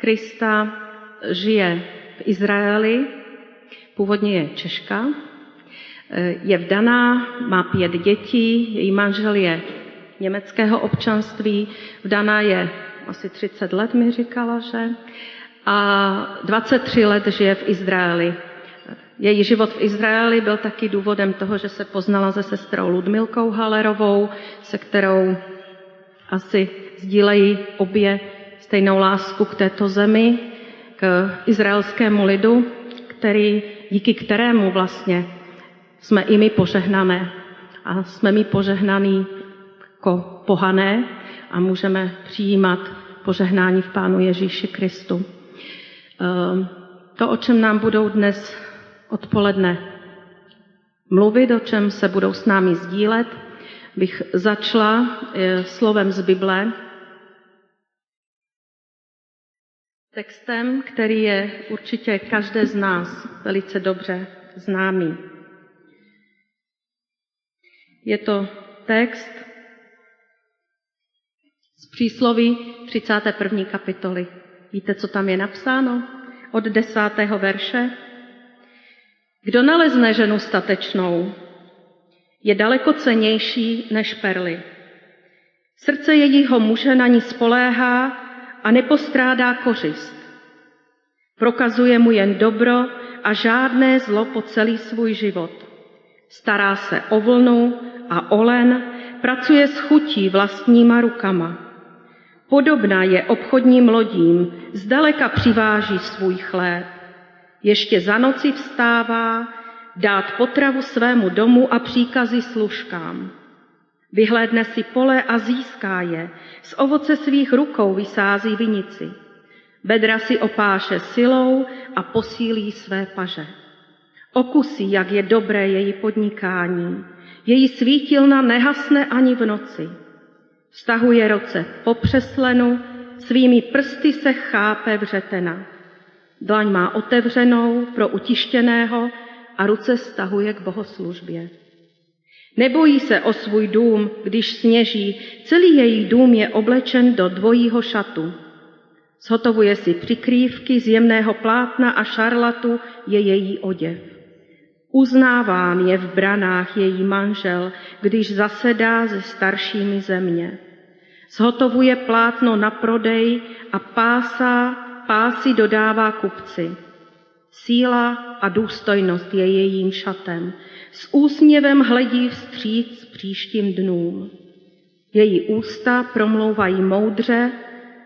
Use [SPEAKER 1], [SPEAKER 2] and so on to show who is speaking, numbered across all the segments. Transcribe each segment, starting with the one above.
[SPEAKER 1] Krista žije v Izraeli, původně je Češka, je vdaná, má pět dětí, její manžel je německého občanství, vdaná je asi 30 let, mi říkala, že, a 23 let žije v Izraeli. Její život v Izraeli byl taky důvodem toho, že se poznala se sestrou Ludmilkou Halerovou, se kterou asi sdílejí obě stejnou lásku k této zemi, k izraelskému lidu, který, díky kterému vlastně jsme i my požehnané. A jsme my požehnaní jako pohané a můžeme přijímat požehnání v Pánu Ježíši Kristu. Ehm, to, o čem nám budou dnes odpoledne mluvit, o čem se budou s námi sdílet, bych začala eh, slovem z Bible, textem, který je určitě každé z nás velice dobře známý. Je to text z přísloví 31. kapitoly. Víte, co tam je napsáno? Od desátého verše. Kdo nalezne ženu statečnou, je daleko cenější než perly. Srdce jejího muže na ní spoléhá a nepostrádá kořist. Prokazuje mu jen dobro a žádné zlo po celý svůj život. Stará se o vlnu a olen, pracuje s chutí vlastníma rukama. Podobná je obchodním lodím, zdaleka přiváží svůj chléb. Ještě za noci vstává, dát potravu svému domu a příkazy služkám. Vyhlédne si pole a získá je, z ovoce svých rukou vysází vinici. Bedra si opáše silou a posílí své paže. Okusí, jak je dobré její podnikání. Její svítilna nehasne ani v noci. Vztahuje roce po přeslenu, svými prsty se chápe vřetena. Dlaň má otevřenou pro utištěného a ruce stahuje k bohoslužbě. Nebojí se o svůj dům, když sněží, celý její dům je oblečen do dvojího šatu. Zhotovuje si přikrývky z jemného plátna a šarlatu je její oděv. Uznáván je v branách její manžel, když zasedá se staršími země. Zhotovuje plátno na prodej a pása, pásy dodává kupci. Síla a důstojnost je jejím šatem. S úsměvem hledí vstříc příštím dnům. Její ústa promlouvají moudře,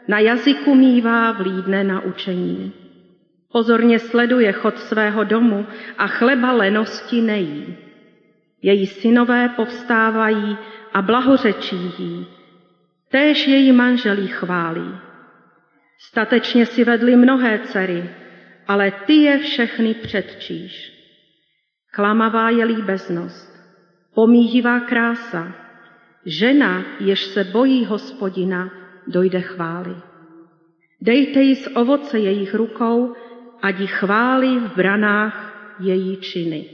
[SPEAKER 1] na jazyku mívá vlídné naučení. Pozorně sleduje chod svého domu a chleba lenosti nejí. Její synové povstávají a blahořečí jí. Též její manželí chválí. Statečně si vedli mnohé dcery, ale ty je všechny předčíš. Klamavá je líbeznost, pomíjivá krása, žena, jež se bojí hospodina, dojde chvály. Dejte jí z ovoce jejich rukou, ať ji chválí v branách její činy.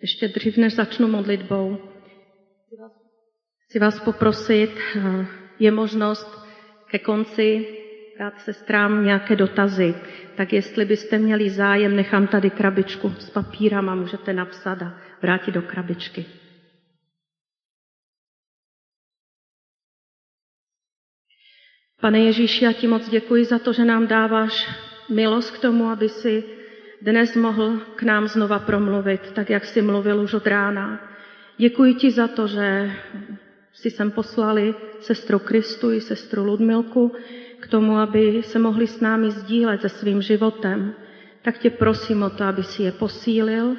[SPEAKER 1] Ještě dřív, než začnu modlitbou, chci vás poprosit, eh, je možnost ke konci dát sestrám nějaké dotazy. Tak jestli byste měli zájem, nechám tady krabičku s papírama, můžete napsat a vrátit do krabičky. Pane Ježíši, já ti moc děkuji za to, že nám dáváš milost k tomu, aby si dnes mohl k nám znova promluvit, tak jak jsi mluvil už od rána. Děkuji ti za to, že si sem poslali sestru Kristu i sestru Ludmilku k tomu, aby se mohli s námi sdílet se svým životem. Tak tě prosím o to, aby si je posílil,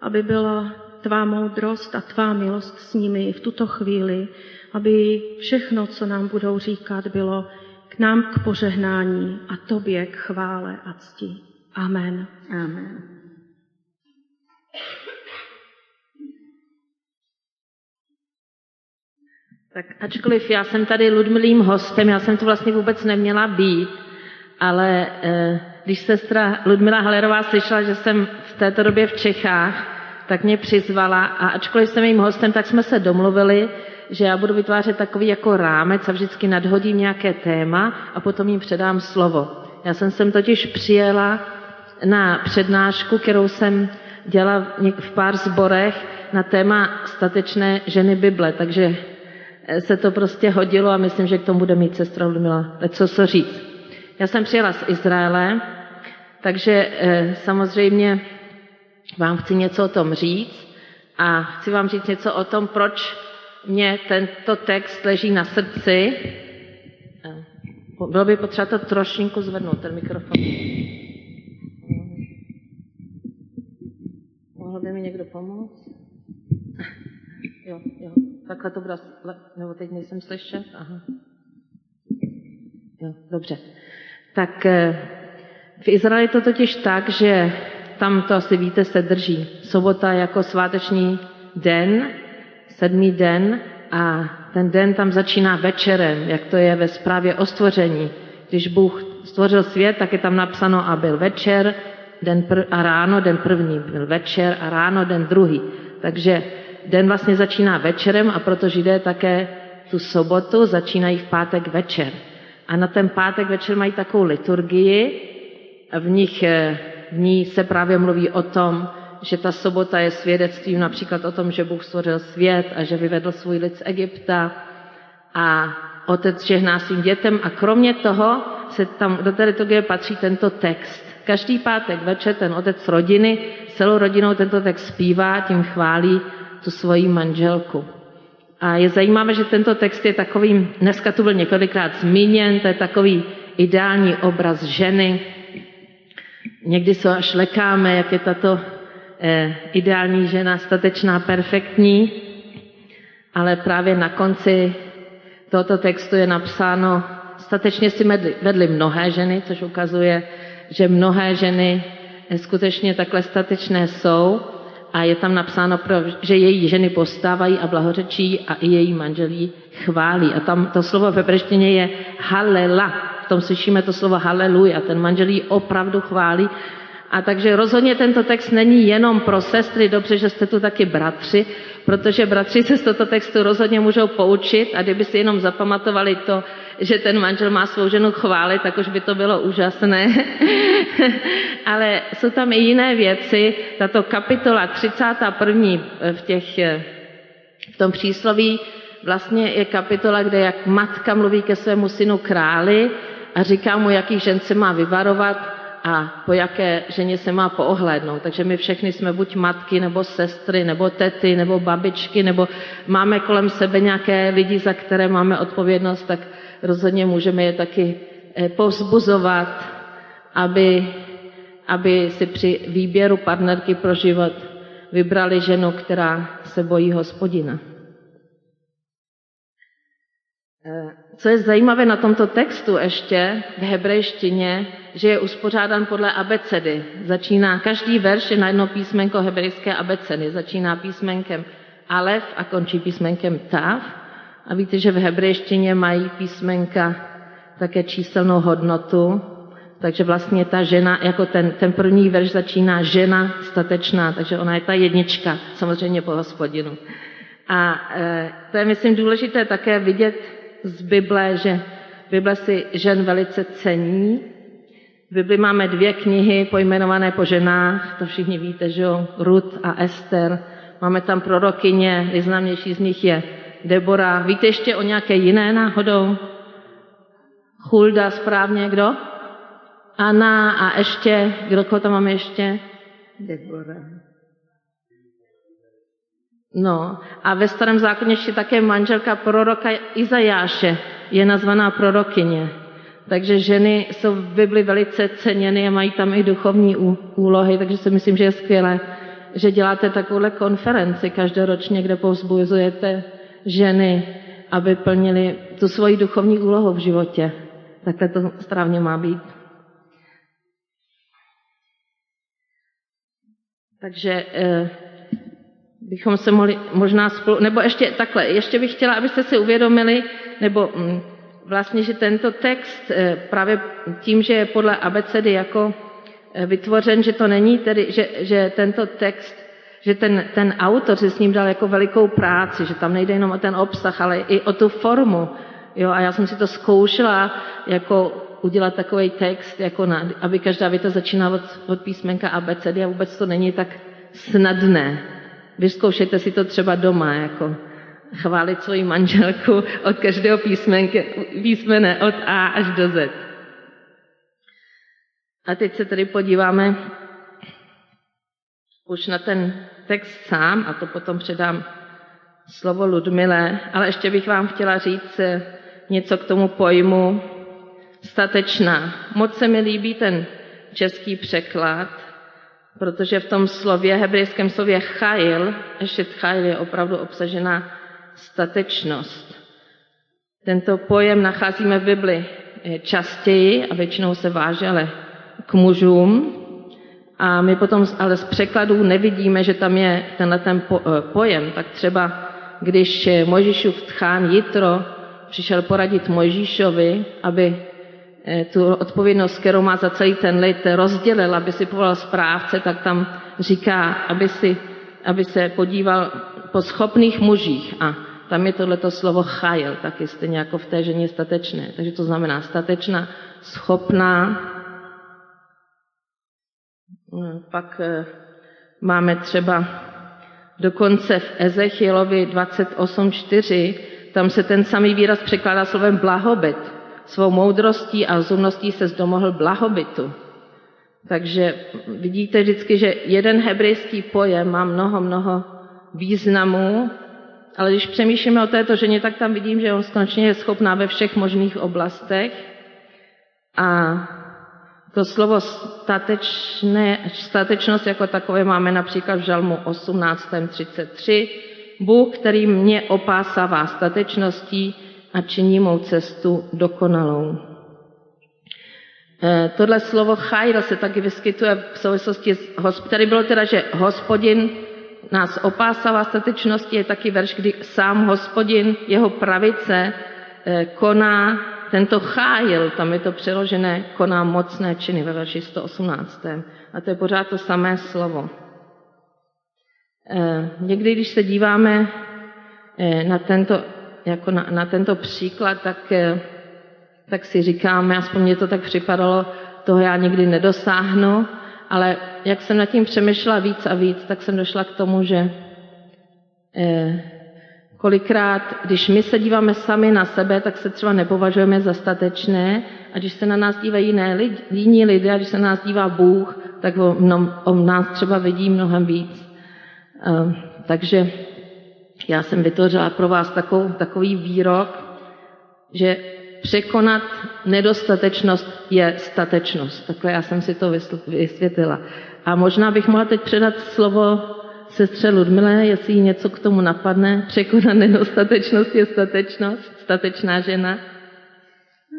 [SPEAKER 1] aby byla tvá moudrost a tvá milost s nimi v tuto chvíli, aby všechno, co nám budou říkat, bylo k nám k požehnání a tobě k chvále a cti. Amen. Amen.
[SPEAKER 2] Tak ačkoliv já jsem tady Ludmilým hostem, já jsem tu vlastně vůbec neměla být, ale eh, když sestra Ludmila Halerová slyšela, že jsem v této době v Čechách, tak mě přizvala a ačkoliv jsem jejím hostem, tak jsme se domluvili, že já budu vytvářet takový jako rámec a vždycky nadhodím nějaké téma a potom jim předám slovo. Já jsem sem totiž přijela na přednášku, kterou jsem dělala v pár zborech na téma statečné ženy Bible, takže se to prostě hodilo a myslím, že k tomu bude mít sestra Ludmila co co říct. Já jsem přijela z Izraele, takže eh, samozřejmě vám chci něco o tom říct a chci vám říct něco o tom, proč mě tento text leží na srdci. Eh, bylo by potřeba to trošinku zvednout, ten mikrofon. Mohl by mi někdo pomoct? Takhle to bude, nebo teď nejsem slyšet? Aha. Jo, dobře. Tak eh, v Izraeli to totiž tak, že tam to asi víte, se drží sobota jako sváteční den, sedmý den a ten den tam začíná večerem, jak to je ve zprávě o stvoření. Když Bůh stvořil svět, tak je tam napsáno a byl večer den a ráno den první, byl večer a ráno den druhý. Takže den vlastně začíná večerem a proto židé také tu sobotu začínají v pátek večer. A na ten pátek večer mají takovou liturgii, v, nich, eh, v ní se právě mluví o tom, že ta sobota je svědectvím například o tom, že Bůh stvořil svět a že vyvedl svůj lid z Egypta a otec žehná svým dětem a kromě toho se tam do té liturgie patří tento text. Každý pátek večer ten otec rodiny celou rodinou tento text zpívá, tím chválí tu svoji manželku. A je zajímavé, že tento text je takovým, dneska tu byl několikrát zmíněn, to je takový ideální obraz ženy. Někdy se až lekáme, jak je tato eh, ideální žena, statečná, perfektní, ale právě na konci tohoto textu je napsáno, statečně si vedli, vedli mnohé ženy, což ukazuje, že mnohé ženy eh, skutečně takhle statečné jsou, a je tam napsáno, že její ženy postávají a blahořečí a i její manželí chválí. A tam to slovo ve breštině je halela. V tom slyšíme to slovo haleluja. Ten manželí opravdu chválí. A takže rozhodně tento text není jenom pro sestry, dobře, že jste tu taky bratři, protože bratři se z tohoto textu rozhodně můžou poučit a kdyby si jenom zapamatovali to, že ten manžel má svou ženu chválit, tak už by to bylo úžasné. Ale jsou tam i jiné věci. Tato kapitola 31. v, těch, v tom přísloví vlastně je kapitola, kde jak matka mluví ke svému synu králi a říká mu, jaký žen se má vyvarovat a po jaké ženě se má poohlédnout. Takže my všechny jsme buď matky, nebo sestry, nebo tety, nebo babičky, nebo máme kolem sebe nějaké lidi, za které máme odpovědnost, tak rozhodně můžeme je taky eh, povzbuzovat, aby, aby si při výběru partnerky pro život vybrali ženu, která se bojí hospodina. Eh, co je zajímavé na tomto textu ještě v hebrejštině, že je uspořádán podle abecedy. Začíná, každý verš je na jedno písmenko hebrejské abecedy. Začíná písmenkem Alef a končí písmenkem Tav. A víte, že v hebrejštině mají písmenka také číselnou hodnotu, takže vlastně ta žena, jako ten, ten první verš začíná žena statečná, takže ona je ta jednička, samozřejmě po hospodinu. A e, to je, myslím, důležité také vidět z Bible, že Bible si žen velice cení. V Bibli máme dvě knihy pojmenované po ženách, to všichni víte, že jo, Ruth a Ester. Máme tam prorokyně, nejznámější z nich je Debora. Víte ještě o nějaké jiné náhodou? Hulda správně, kdo? Anna a ještě, kdo koho tam máme ještě?
[SPEAKER 3] Debora.
[SPEAKER 2] No a ve starém zákoně ještě také manželka proroka Izajáše je nazvaná prorokyně. Takže ženy jsou v Bibli velice ceněny a mají tam i duchovní úlohy, takže si myslím, že je skvělé, že děláte takovouhle konferenci každoročně, kde povzbuzujete ženy, aby plnili tu svoji duchovní úlohu v životě. Takhle to správně má být. Takže eh, bychom se mohli možná spolu, nebo ještě takhle, ještě bych chtěla, abyste si uvědomili, nebo mm, vlastně, že tento text eh, právě tím, že je podle abecedy jako eh, vytvořen, že to není tedy, že, že tento text, že ten, ten autor si s ním dal jako velikou práci, že tam nejde jenom o ten obsah, ale i o tu formu. Jo, a já jsem si to zkoušela jako udělat takový text, jako na, aby každá věta začínala od, od písmenka ABCD a vůbec to není tak snadné. Vyzkoušejte si to třeba doma, jako chválit svoji manželku od každého písmenky, písmene od A až do Z. A teď se tedy podíváme už na ten text sám a to potom předám slovo Ludmile, ale ještě bych vám chtěla říct něco k tomu pojmu statečná. Moc se mi líbí ten český překlad, protože v tom slově, hebrejském slově chajil, ještě chajil je opravdu obsažena statečnost. Tento pojem nacházíme v Bibli častěji a většinou se váže ale k mužům. A my potom ale z překladů nevidíme, že tam je tenhle ten eh, pojem. Tak třeba, když Mojžíšův tchán Jitro přišel poradit Mojžíšovi, aby eh, tu odpovědnost, kterou má za celý ten lid, rozdělil, aby si povolal správce, tak tam říká, aby, si, aby se podíval po schopných mužích. A tam je tohleto slovo chajil, taky stejně jako v té ženě statečné. Takže to znamená statečná, schopná. No, pak eh, máme třeba dokonce v Ezechielovi 28.4, tam se ten samý výraz překládá slovem blahobyt. Svou moudrostí a rozumností se zdomohl blahobytu. Takže vidíte vždycky, že jeden hebrejský pojem má mnoho, mnoho významů, ale když přemýšlíme o této ženě, tak tam vidím, že on skutečně je schopná ve všech možných oblastech. A to slovo statečné, statečnost jako takové máme například v Žalmu 18.33. Bůh, který mě opásává statečností a činí mou cestu dokonalou. E, tohle slovo chajl se taky vyskytuje v souvislosti s Tady bylo teda, že hospodin nás opásává statečnosti, je taky verš, kdy sám hospodin, jeho pravice, eh, koná tento chájil, tam je to přeložené, koná mocné činy ve verši 118. A to je pořád to samé slovo. Eh, někdy, když se díváme eh, na tento, jako na, na tento příklad, tak, tak si říkáme, aspoň mě to tak připadalo, toho já nikdy nedosáhnu, ale jak jsem nad tím přemýšlela víc a víc, tak jsem došla k tomu, že eh, kolikrát, když my se díváme sami na sebe, tak se třeba nepovažujeme za statečné a když se na nás dívají jiné lidi, jiní lidé a když se na nás dívá Bůh, tak o, mno, o nás třeba vidí mnohem víc. Eh, takže já jsem vytvořila pro vás takovou, takový výrok, že Překonat nedostatečnost je statečnost. Takhle já jsem si to vysvětlila. A možná bych mohla teď předat slovo sestře Ludmile, jestli jí něco k tomu napadne. Překonat nedostatečnost je statečnost, statečná žena.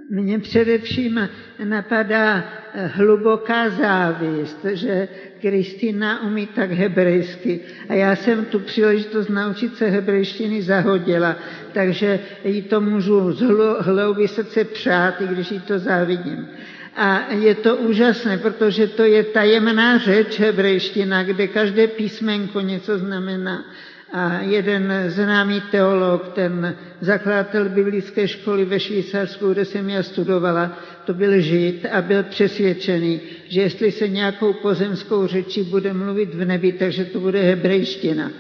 [SPEAKER 3] Mně především napadá eh, hluboká závist, že Kristina umí tak hebrejsky a já jsem tu příležitost naučit se hebrejštiny zahodila, takže jí to můžu z hlouby srdce přát, i když jí to závidím. A je to úžasné, protože to je tajemná řeč hebrejština, kde každé písmenko něco znamená. A jeden známý teolog, ten zakladatel biblické školy ve Švýcarsku, kde jsem já studovala, to byl žid a byl přesvědčený, že jestli se nějakou pozemskou řečí bude mluvit v nebi, takže to bude hebrejština.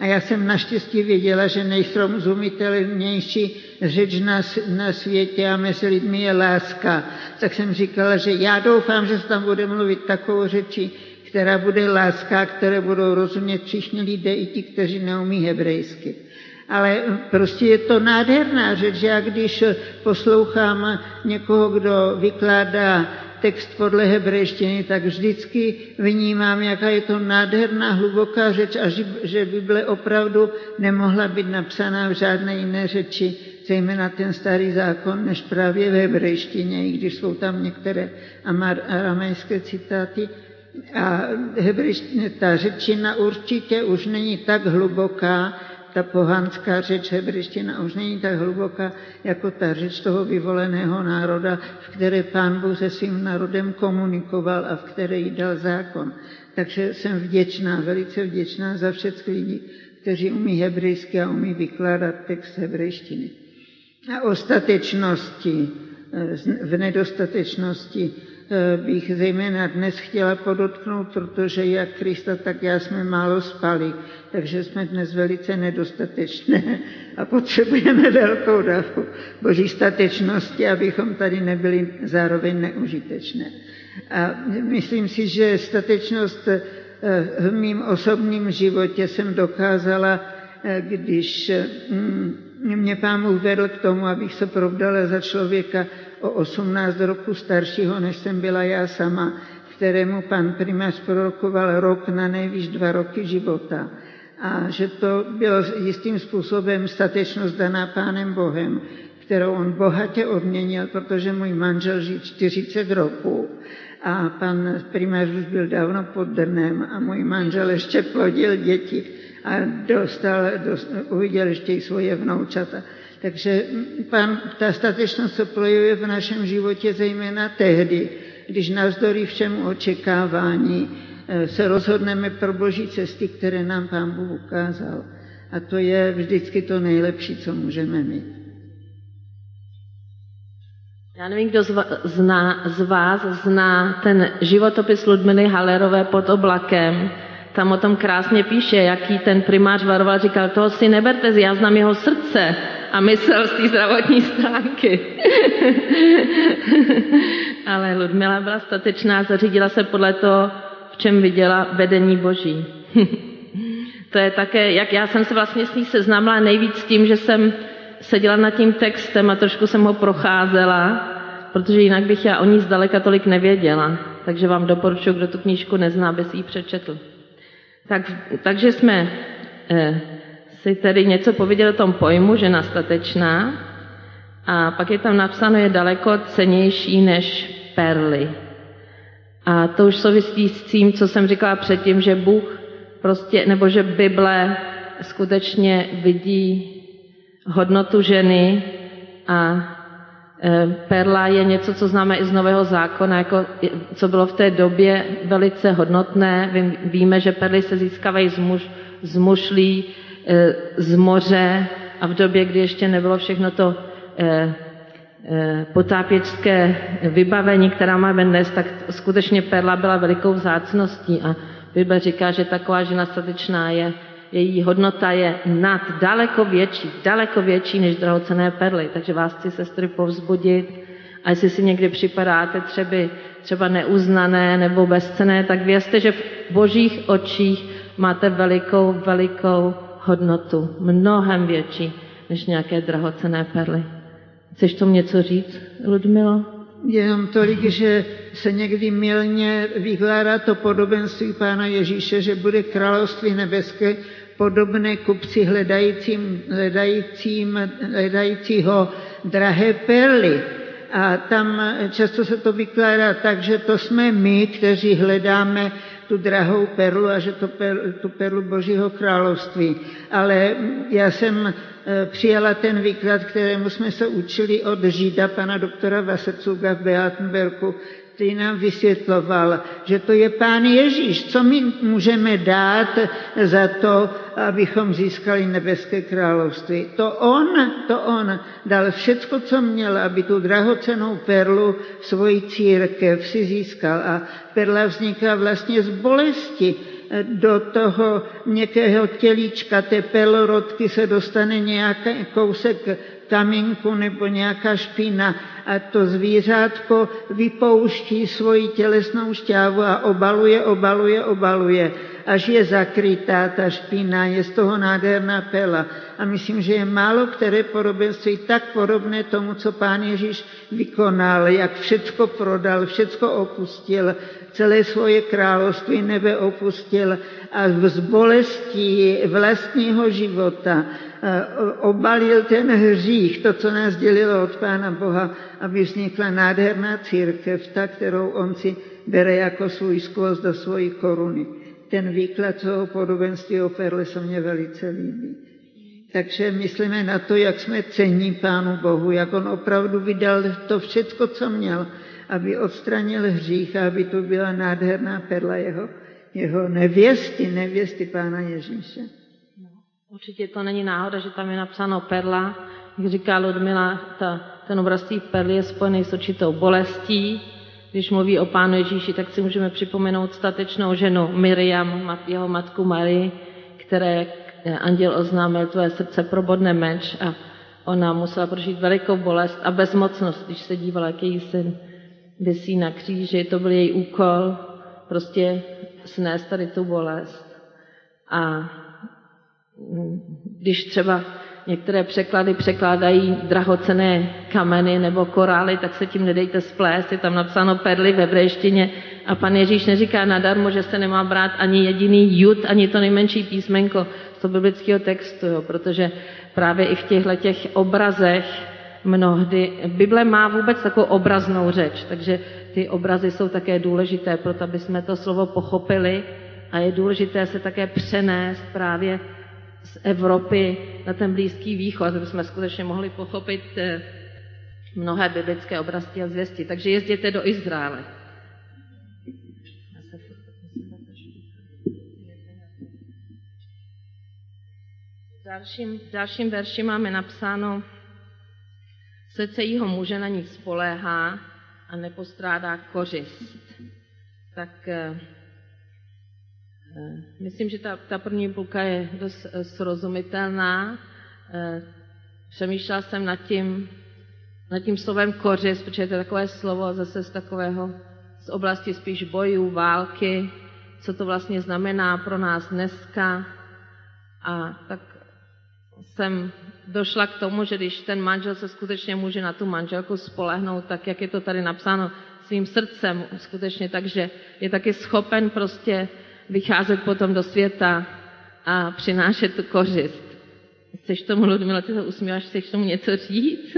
[SPEAKER 3] A já jsem naštěstí věděla, že nejsrozumitelnější řeč na, na světě a mezi lidmi je láska. Tak jsem říkala, že já doufám, že se tam bude mluvit takovou řečí, která bude láska, které budou rozumět všichni lidé, i ti, kteří neumí hebrejsky. Ale prostě je to nádherná řeč. Já když poslouchám někoho, kdo vykládá text podle hebrejštiny, tak vždycky vnímám, jaká je to nádherná, hluboká řeč a že Bible opravdu nemohla být napsána v žádné jiné řeči, zejména ten starý zákon, než právě v hebrejštině, i když jsou tam některé aramejské citáty. A hebrejština, ta řečina určitě už není tak hluboká, ta pohanská řeč hebrejština už není tak hluboká jako ta řeč toho vyvoleného národa, v které pán Bůh se svým národem komunikoval a v které jí dal zákon. Takže jsem vděčná, velice vděčná za všechny lidi, kteří umí hebrejsky a umí vykládat text hebrejštiny. A o statečnosti, v nedostatečnosti Eh, bych zejména dnes chtěla podotknout, protože jak Krista, tak já jsme málo spali, takže jsme dnes velice nedostatečné a potřebujeme velkou dávku boží statečnosti, abychom tady nebyli zároveň neužitečné. A myslím si, že statečnost eh, v mým osobním životě jsem dokázala, eh, když mě pán vedl k tomu, abych se provdala za člověka, o 18 roku staršího, než jsem byla já sama, kterému pan primář prorokoval rok na nejvíc dva roky života. A že to bylo jistým způsobem statečnost daná pánem Bohem, kterou on bohatě odměnil, protože můj manžel žil 40 roků a pan primář už byl dávno pod drnem a můj manžel ještě plodil děti a dostal, dostal, uviděl ještě i svoje vnoučata. Takže pán, ta statečnost se projevuje v našem životě zejména tehdy, když navzdory všemu očekávání eh, se rozhodneme pro boží cesty, které nám pán Bůh ukázal. A to je vždycky to nejlepší, co můžeme mít.
[SPEAKER 2] Já nevím, kdo zná, z vás zná ten životopis Ludmily Halerové pod oblakem. Tam o tom krásně píše, jaký ten primář varoval, říkal, toho si neberte, já znám jeho srdce, a myslel z té zdravotní stránky. Ale Ludmila byla statečná, zařídila se podle toho, v čem viděla vedení Boží. to je také, jak já jsem se vlastně s ní seznámila nejvíc tím, že jsem seděla nad tím textem a trošku jsem ho procházela, protože jinak bych já o ní zdaleka tolik nevěděla. Takže vám doporučuji, kdo tu knížku nezná, aby si ji přečetl. Tak, takže jsme eh, si tedy něco pověděl o tom pojmu, že nastatečná, a pak je tam napsáno, je daleko cenější než perly. A to už souvisí s tím, co jsem říkala předtím, že Bůh prostě, nebo že Bible skutečně vidí hodnotu ženy a e, perla je něco, co známe i z Nového zákona, jako, co bylo v té době velice hodnotné. Víme, že perly se získávají z, muž, z mušlí, z moře a v době, kdy ještě nebylo všechno to eh, eh, potápěčské vybavení, která máme dnes, tak skutečně perla byla velikou vzácností a Bible říká, že taková žena statečná je, její hodnota je nad, daleko větší, daleko větší než drahocené perly. Takže vás chci, sestry, povzbudit. A jestli si někdy připadáte třeba, třeba neuznané nebo bezcené, tak vězte, že v božích očích máte velikou, velikou hodnotu, mnohem větší než nějaké drahocené perly. Chceš tomu něco říct, Ludmilo?
[SPEAKER 3] Jenom tolik, že se někdy milně vykládá to podobenství Pána Ježíše, že bude království nebeské podobné kupci hledajícím, hledajícím, hledajícího drahé perly. A tam často se to vykládá tak, že to jsme my, kteří hledáme tu drahou perlu a že to per, tu perlu Božího království. Ale já jsem e, přijala ten výklad, kterému jsme se učili od Žida, pana doktora Vasecuga v Beatenberku, který nám vysvětloval, že to je Pán Ježíš. Co my můžeme dát za to, abychom získali nebeské království? To on, to on dal všecko, co měl, aby tu drahocenou perlu svoji církev si získal. A perla vzniká vlastně z bolesti do toho měkkého tělíčka té pelorodky se dostane nějaký kousek kamínku nebo nějaká špína a to zvířátko vypouští svoji tělesnou šťávu a obaluje, obaluje, obaluje, až je zakrytá ta špína, je z toho nádherná pela. A myslím, že je málo které podobenství tak podobné tomu, co pán Ježíš vykonal, jak všecko prodal, všecko opustil, celé svoje království nebe opustil a z bolestí vlastního života obalil ten hřích, to, co nás dělilo od Pána Boha, aby vznikla nádherná církev, ta, kterou on si bere jako svůj skvost do svojí koruny. Ten výklad toho podobenství o perle se mně velice líbí. Takže myslíme na to, jak jsme cení Pánu Bohu, jak On opravdu vydal to všecko, co měl, aby odstranil hřích a aby to byla nádherná perla jeho, jeho nevěsty, nevěsty Pána Ježíše.
[SPEAKER 2] Určitě to není náhoda, že tam je napsáno perla. Jak říká Ludmila, ta, ten obraz té perly je spojený s určitou bolestí. Když mluví o Pánu Ježíši, tak si můžeme připomenout statečnou ženu Miriam, jeho matku Marii, které anděl oznámil, tvoje srdce probodne meč a ona musela prožít velikou bolest a bezmocnost, když se dívala, jak její syn vysí na kříži. To byl její úkol, prostě snést tady tu bolest. A když třeba některé překlady překládají drahocené kameny nebo korály, tak se tím nedejte splést, je tam napsáno perly ve hebrejštině a pan Ježíš neříká nadarmo, že se nemá brát ani jediný jud, ani to nejmenší písmenko z toho biblického textu, jo, protože právě i v těchto těch obrazech mnohdy, Bible má vůbec takovou obraznou řeč, takže ty obrazy jsou také důležité, proto aby jsme to slovo pochopili. A je důležité se také přenést právě z Evropy na ten Blízký východ, aby jsme skutečně mohli pochopit eh, mnohé biblické oblasti a zvěsti. Takže jezděte do Izraele. V dalším, dalším verši máme napsáno, srdce jího muže na nich spoléhá a nepostrádá kořist. Tak Eh, myslím, že ta, ta první půlka je dost eh, srozumitelná. Eh, přemýšlela jsem nad tím, nad tím slovem kořist, protože to je takové slovo zase z takového, z oblasti spíš bojů, války, co to vlastně znamená pro nás dneska. A tak jsem došla k tomu, že když ten manžel se skutečně může na tu manželku spolehnout, tak jak je to tady napsáno, svým srdcem skutečně, takže je taky schopen prostě vycházet potom do světa a přinášet tu kořist. Chceš tomu, Ludmila, ty to usmíváš, chceš tomu něco říct?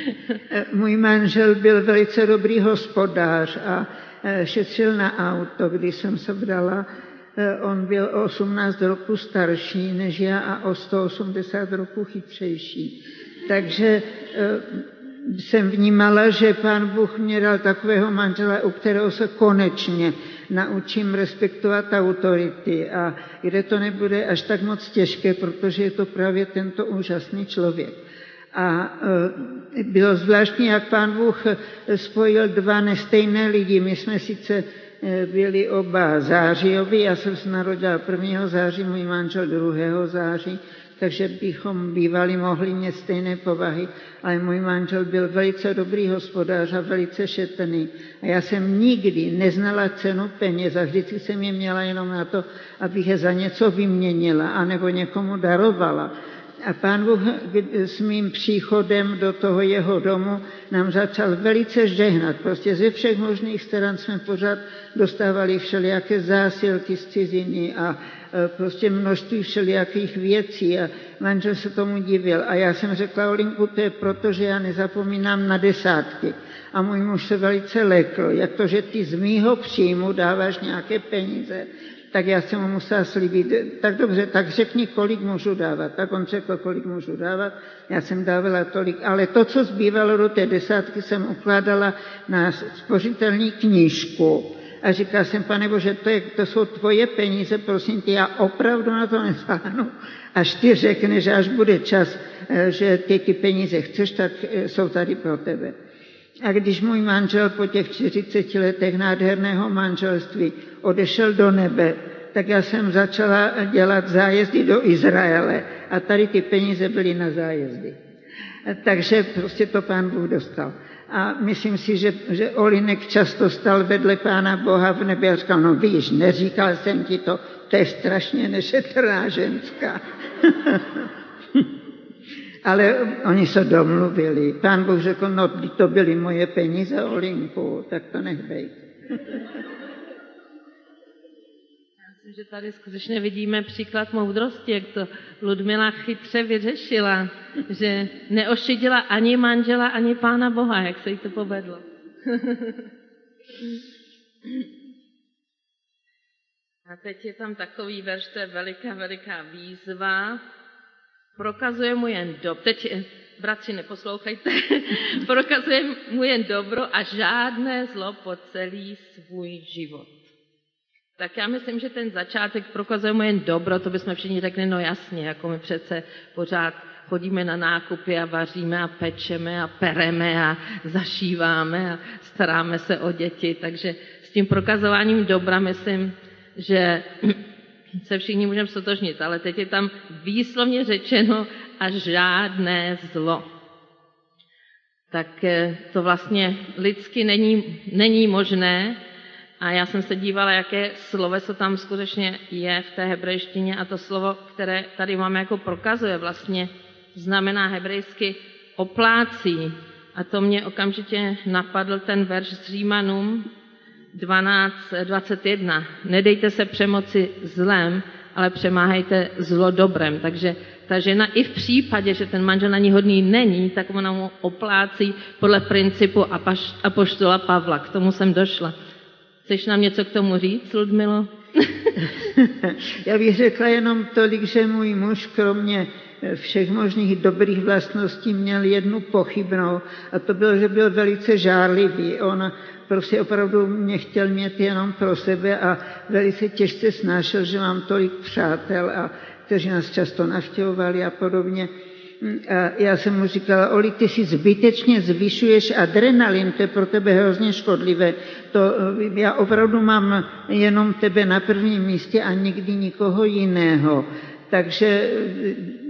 [SPEAKER 3] Můj manžel byl velice dobrý hospodář a e, šetřil na auto, když jsem se vdala. E, on byl o 18 roku starší než já a o 180 roku chytřejší. Takže jsem vnímala, že pán Bůh mě dal takového manžela, u kterého se konečně naučím respektovat autority a kde to nebude až tak moc těžké, protože je to právě tento úžasný člověk. A e, bylo zvláštní, jak pán Bůh spojil dva nestejné lidi. My jsme sice e, byli oba zářioví, já jsem se narodila 1. září, můj manžel 2. září, takže bychom bývali mohli mít stejné povahy, ale můj manžel byl velice dobrý hospodář a velice šetrný. A já jsem nikdy neznala cenu peněz a vždycky jsem je měla jenom na to, abych je za něco vyměnila anebo někomu darovala. A pán Bůh s mým příchodem do toho jeho domu nám začal velice žehnat. Prostě ze všech možných stran jsme pořád dostávali všelijaké zásilky z ciziny a prostě množství všelijakých věcí a manžel se tomu divil. A já jsem řekla, Olinku, to je proto, že já nezapomínám na desátky. A můj muž se velice lekl, jak to, že ty z mýho příjmu dáváš nějaké peníze tak já jsem mu musela slíbit, tak dobře, tak řekni, kolik můžu dávat. Tak on řekl, kolik můžu dávat, já jsem dávala tolik, ale to, co zbývalo do té desátky, jsem ukládala na spořitelní knížku. A říkala jsem, pane Bože, to, je, to jsou tvoje peníze, prosím tě, já opravdu na to nesáhnu. Až ty řekneš, až bude čas, eh, že ty, ty peníze chceš, tak eh, jsou tady pro tebe. A když můj manžel po těch 40 letech nádherného manželství odešel do nebe, tak já jsem začala dělat zájezdy do Izraele a tady ty peníze byly na zájezdy. Takže prostě to pán Bůh dostal. A myslím si, že, že Olinek často stal vedle pána Boha v nebe a říkal, no víš, neříkal jsem ti to, to je strašně nešetrná ženská. Ale oni se domluvili. Pán Bůh řekl, no to byly moje peníze, Olinku, tak to nech bejt.
[SPEAKER 2] Myslím, že tady skutečně vidíme příklad moudrosti, jak to Ludmila chytře vyřešila, že neošidila ani manžela, ani pána Boha, jak se jí to povedlo. A teď je tam takový verš, to je veliká, veliká výzva, prokazuje mu jen dobro. Teď, eh, bratři, neposlouchejte. prokazuje mu jen dobro a žádné zlo po celý svůj život. Tak já myslím, že ten začátek prokazuje mu jen dobro, to bychom všichni řekli, no jasně, jako my přece pořád chodíme na nákupy a vaříme a pečeme a pereme a zašíváme a staráme se o děti, takže s tím prokazováním dobra myslím, že se všichni můžeme sotožnit, ale teď je tam výslovně řečeno a žádné zlo. Tak eh, to vlastně lidsky není, není možné, a já jsem se dívala, jaké sloveso tam skutečně je v té hebrejštině a to slovo, které tady máme jako prokazuje, vlastně znamená hebrejsky oplácí. A to mě okamžitě napadl ten verš z Římanům 12.21. Nedejte se přemoci zlem, ale přemáhejte zlo dobrem. Takže ta žena i v případě, že ten manžel na ní hodný není, tak ona mu oplácí podle principu apoštola Pavla. K tomu jsem došla. Chceš nám něco k tomu říct, Ludmilo?
[SPEAKER 3] Já bych řekla jenom tolik, že můj muž, kromě všech možných dobrých vlastností, měl jednu pochybnou a to bylo, že byl velice žárlivý. On prostě opravdu mě chtěl mít jenom pro sebe a velice těžce snášel, že mám tolik přátel, a kteří nás často navštěvovali a podobně. Já jsem mu říkala, Oli, ty si zbytečně zvyšuješ adrenalin, to je pro tebe hrozně škodlivé. To, já opravdu mám jenom tebe na prvním místě a nikdy nikoho jiného. Takže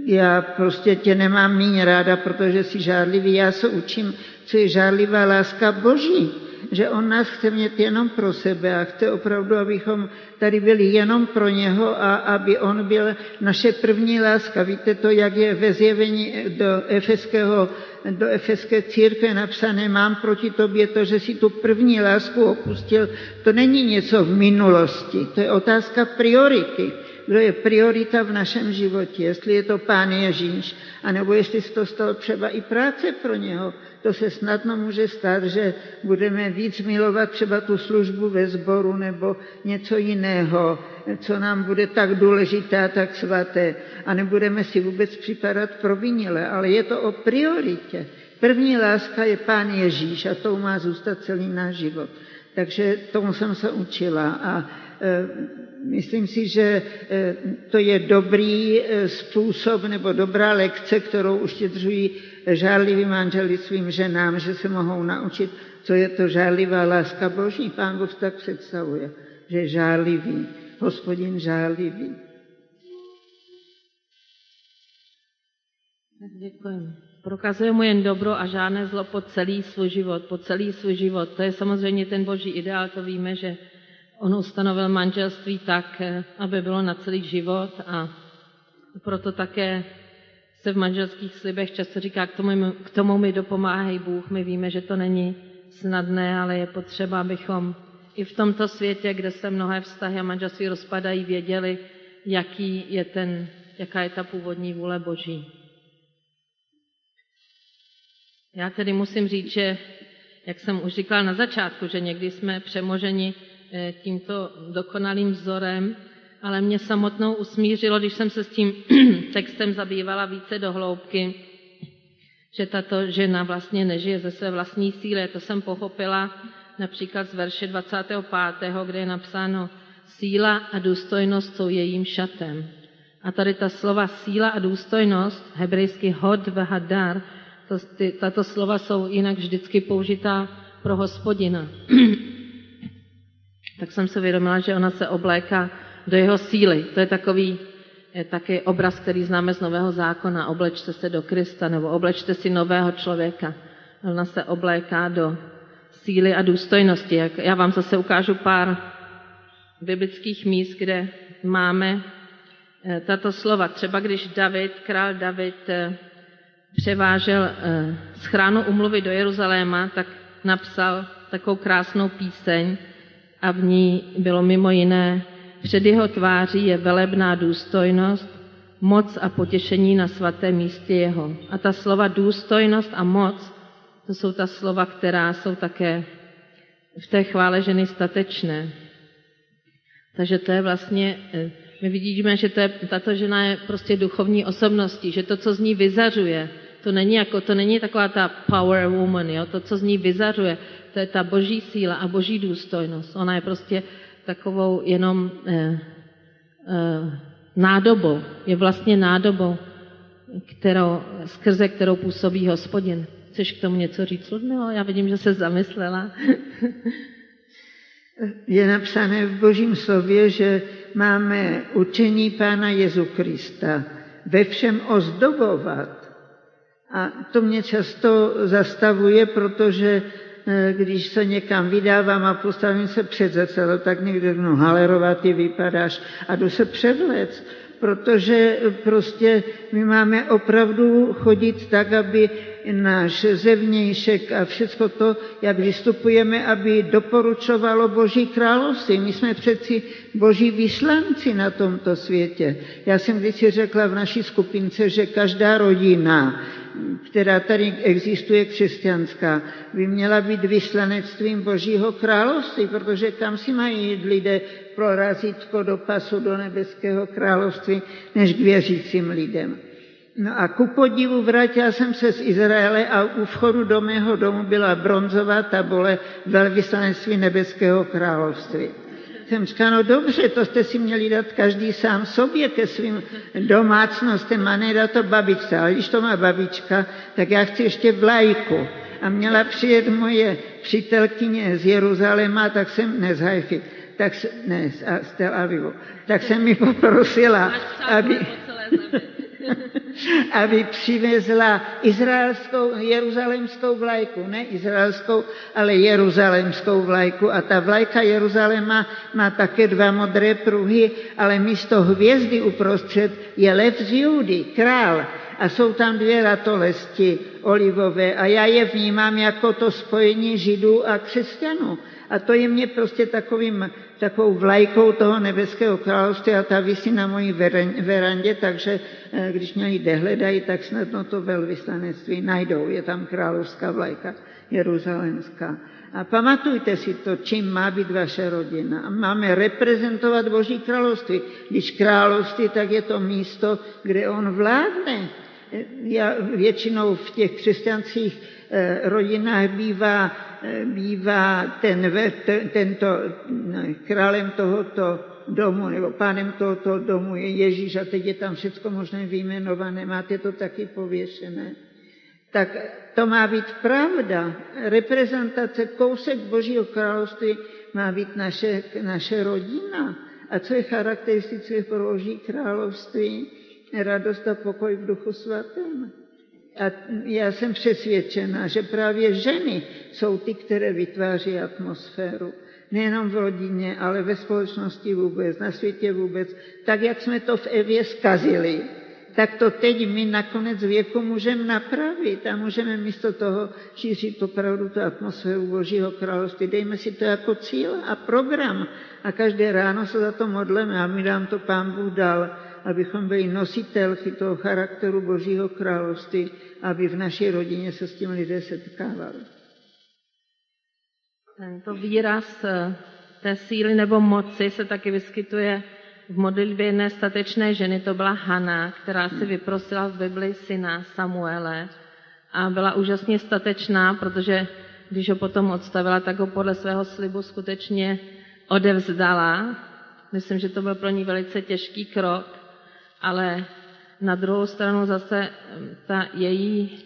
[SPEAKER 3] já prostě tě nemám méně ráda, protože jsi žádlivý. Já se učím, co je žádlivá láska Boží že on nás chce mít jenom pro sebe a chce opravdu, abychom tady byli jenom pro něho a aby on byl naše první láska. Víte to, jak je ve zjevení do efeského do efeské církve napsané, mám proti tobě to, že si tu první lásku opustil, to není něco v minulosti, to je otázka priority kdo je priorita v našem životě, jestli je to Pán Ježíš, anebo jestli se to stalo třeba i práce pro něho. To se snadno může stát, že budeme víc milovat třeba tu službu ve sboru nebo něco jiného, co nám bude tak důležité a tak svaté. A nebudeme si vůbec připadat provinile, ale je to o prioritě. První láska je Pán Ježíš a to má zůstat celý náš život. Takže tomu jsem se učila a e, myslím si, že e, to je dobrý e, způsob nebo dobrá lekce, kterou uštědřují žárliví manželi svým ženám, že se mohou naučit, co je to žárlivá láska Boží. Pán Bůh tak představuje, že je žárlivý, hospodin žárlivý.
[SPEAKER 2] Děkuji. Prokazuje mu jen dobro a žádné zlo po celý svůj život, po celý svůj život. To je samozřejmě ten boží ideál, to víme, že on ustanovil manželství tak, eh, aby bylo na celý život a proto také se v manželských slibech často říká, k tomu, k tomu mi dopomáhají Bůh. My víme, že to není snadné, ale je potřeba, abychom i v tomto světě, kde se mnohé vztahy a manželství rozpadají, věděli, jaký je ten, jaká je ta původní vůle Boží. Já tedy musím říct, že, jak jsem už říkal na začátku, že někdy jsme přemoženi eh, tímto dokonalým vzorem, ale mě samotnou usmířilo, když jsem se s tím textem zabývala více do hloubky, že tato žena vlastně nežije ze své vlastní síly. To jsem pochopila například z verše 25., kde je napsáno síla a důstojnost jsou jejím šatem. A tady ta slova síla a důstojnost, hebrejsky hod vehadar, to, ty, tato slova jsou jinak vždycky použitá pro hospodina. tak jsem se vědomila, že ona se obléká do jeho síly. To je takový je taky obraz, který známe z Nového zákona. Oblečte se do Krista nebo oblečte si nového člověka. Ona se obléká do síly a důstojnosti. Já vám zase ukážu pár biblických míst, kde máme eh, tato slova. Třeba když David, král David eh, převážel eh, z chránu umluvy do Jeruzaléma, tak napsal takovou krásnou píseň a v ní bylo mimo jiné před jeho tváří je velebná důstojnost, moc a potěšení na svatém místě jeho. A ta slova důstojnost a moc, to jsou ta slova, která jsou také v té chvále ženy statečné. Takže to je vlastně eh, my vidíme, že to je, tato žena je prostě duchovní osobností, že to, co z ní vyzařuje, to není, jako, to není taková ta power woman, jo? to, co z ní vyzařuje, to je ta boží síla a boží důstojnost. Ona je prostě takovou jenom eh, eh, nádobou, je vlastně nádobou, kterou, skrze kterou působí hospodin. Chceš k tomu něco říct, Ludmilo? Já vidím, že se zamyslela.
[SPEAKER 3] je napsané v Božím slově, že máme učení Pána Jezu Krista ve všem ozdobovat. A to mě často zastavuje, protože když se někam vydávám a postavím se před zrcadlo, tak někdo řeknu, Halerová, ty vypadáš. A jdu se předlec protože prostě my máme opravdu chodit tak, aby náš zevnějšek a všechno to, jak vystupujeme, aby doporučovalo Boží království. My jsme přeci boží vyslanci na tomto světě. Já jsem vždycky řekla v naší skupince, že každá rodina, která tady existuje křesťanská, by měla být vyslanectvím Božího království, protože kam si mají jít lidé pro razítko do pasu do nebeského království, než k věřícím lidem. No a ku podivu vrátila jsem se z Izraele a u vchodu do mého domu byla bronzová tabule velvyslanectví nebeského království. Jsem říkala, no dobře, to jste si měli dát každý sám sobě ke svým domácnostem a nedá to babičce. Ale když to má babička, tak já chci ještě vlajku. A měla přijet moje přítelkyně z Jeruzaléma, tak jsem, ne z Haify, tak, ne, z Tel Avivu, tak jsem mi poprosila, aby, aby přivezla izraelskou, jeruzalémskou vlajku, ne izraelskou, ale jeruzalémskou vlajku. A ta vlajka Jeruzaléma má také dva modré pruhy, ale místo hvězdy uprostřed je lev z Judy, král. A jsou tam dvě ratolesti olivové a já je vnímám jako to spojení židů a křesťanů. A to je mě prostě takovým, takovou vlajkou toho nebeského království a ta vysí na mojí verandě, takže eh, když mě jde hledají, tak snadno to velvyslanectví najdou. Je tam královská vlajka jeruzalémská. A pamatujte si to, čím má být vaše rodina. Máme reprezentovat Boží království. Když království, tak je to místo, kde on vládne. Eh, já většinou v těch křesťanských eh, rodinách bývá bývá ten, tento králem tohoto domu, nebo pánem tohoto domu je Ježíš a teď je tam všechno možné vyjmenované, máte to taky pověšené. Tak to má být pravda. Reprezentace, kousek Božího království má být naše, naše rodina. A co je charakteristické pro Boží království? Radost a pokoj v duchu svatém. A já jsem přesvědčena, že právě ženy jsou ty, které vytváří atmosféru. Nejenom v rodině, ale ve společnosti vůbec, na světě vůbec. Tak, jak jsme to v Evě zkazili, tak to teď my nakonec věku můžeme napravit a můžeme místo toho šířit opravdu tu atmosféru Božího království. Dejme si to jako cíl a program a každé ráno se za to modleme a my nám to Pán Bůh dal abychom byli nositelky toho charakteru Božího království, aby v naší rodině se s tím lidé setkávali.
[SPEAKER 2] Tento výraz eh, té síly nebo moci se taky vyskytuje v modlitbě jedné statečné ženy, to byla Hana, která si vyprosila v Bibli syna Samuele a byla úžasně statečná, protože když ho potom odstavila, tak ho podle svého slibu skutečně odevzdala. Myslím, že to byl pro ní velice těžký krok ale na druhou stranu zase ta její,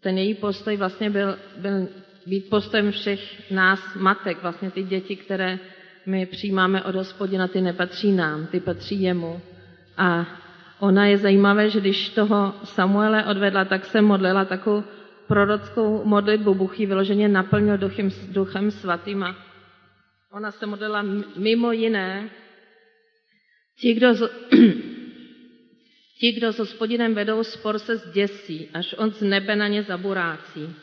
[SPEAKER 2] ten její postoj vlastně byl, byl být postojem všech nás matek, vlastně ty děti, které my přijímáme od hospodina, ty nepatří nám, ty patří jemu. A ona je zajímavé, že když toho Samuele odvedla, tak se modlila takovou prorockou modlitbu. Bůh ji vyloženě naplnil duchem, duchem svatým a ona se modlila mimo jiné. Ti, kdo Ti, kdo s hospodinem vedou spor, se zděsí, až on z nebe na ně zaburácí.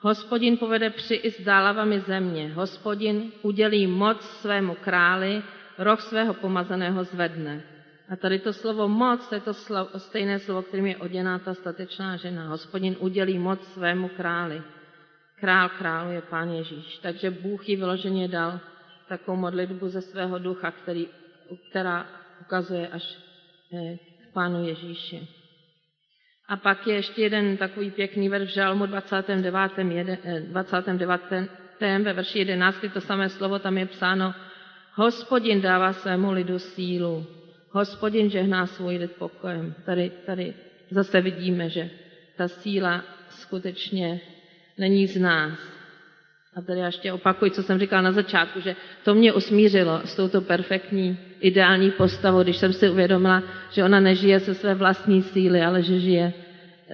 [SPEAKER 2] Hospodin povede při i zdálavami země. Hospodin udělí moc svému králi, roh svého pomazaného zvedne. A tady to slovo moc, to je to slovo, stejné slovo, kterým je oděná ta statečná žena. Hospodin udělí moc svému králi. Král králu je pán Ježíš. Takže Bůh ji vyloženě dal takovou modlitbu ze svého ducha, který, která ukazuje až eh, Pánu Ježíši. A pak je ještě jeden takový pěkný verš v Žalmu 29. 29. ve verši 11, to samé slovo, tam je psáno, Hospodin dává svému lidu sílu, hospodin žehná svůj lid pokojem. Tady, tady zase vidíme, že ta síla skutečně není z nás. A tady ještě opakuju, co jsem říkala na začátku, že to mě usmířilo s touto perfektní, ideální postavou, když jsem si uvědomila, že ona nežije ze své vlastní síly, ale že žije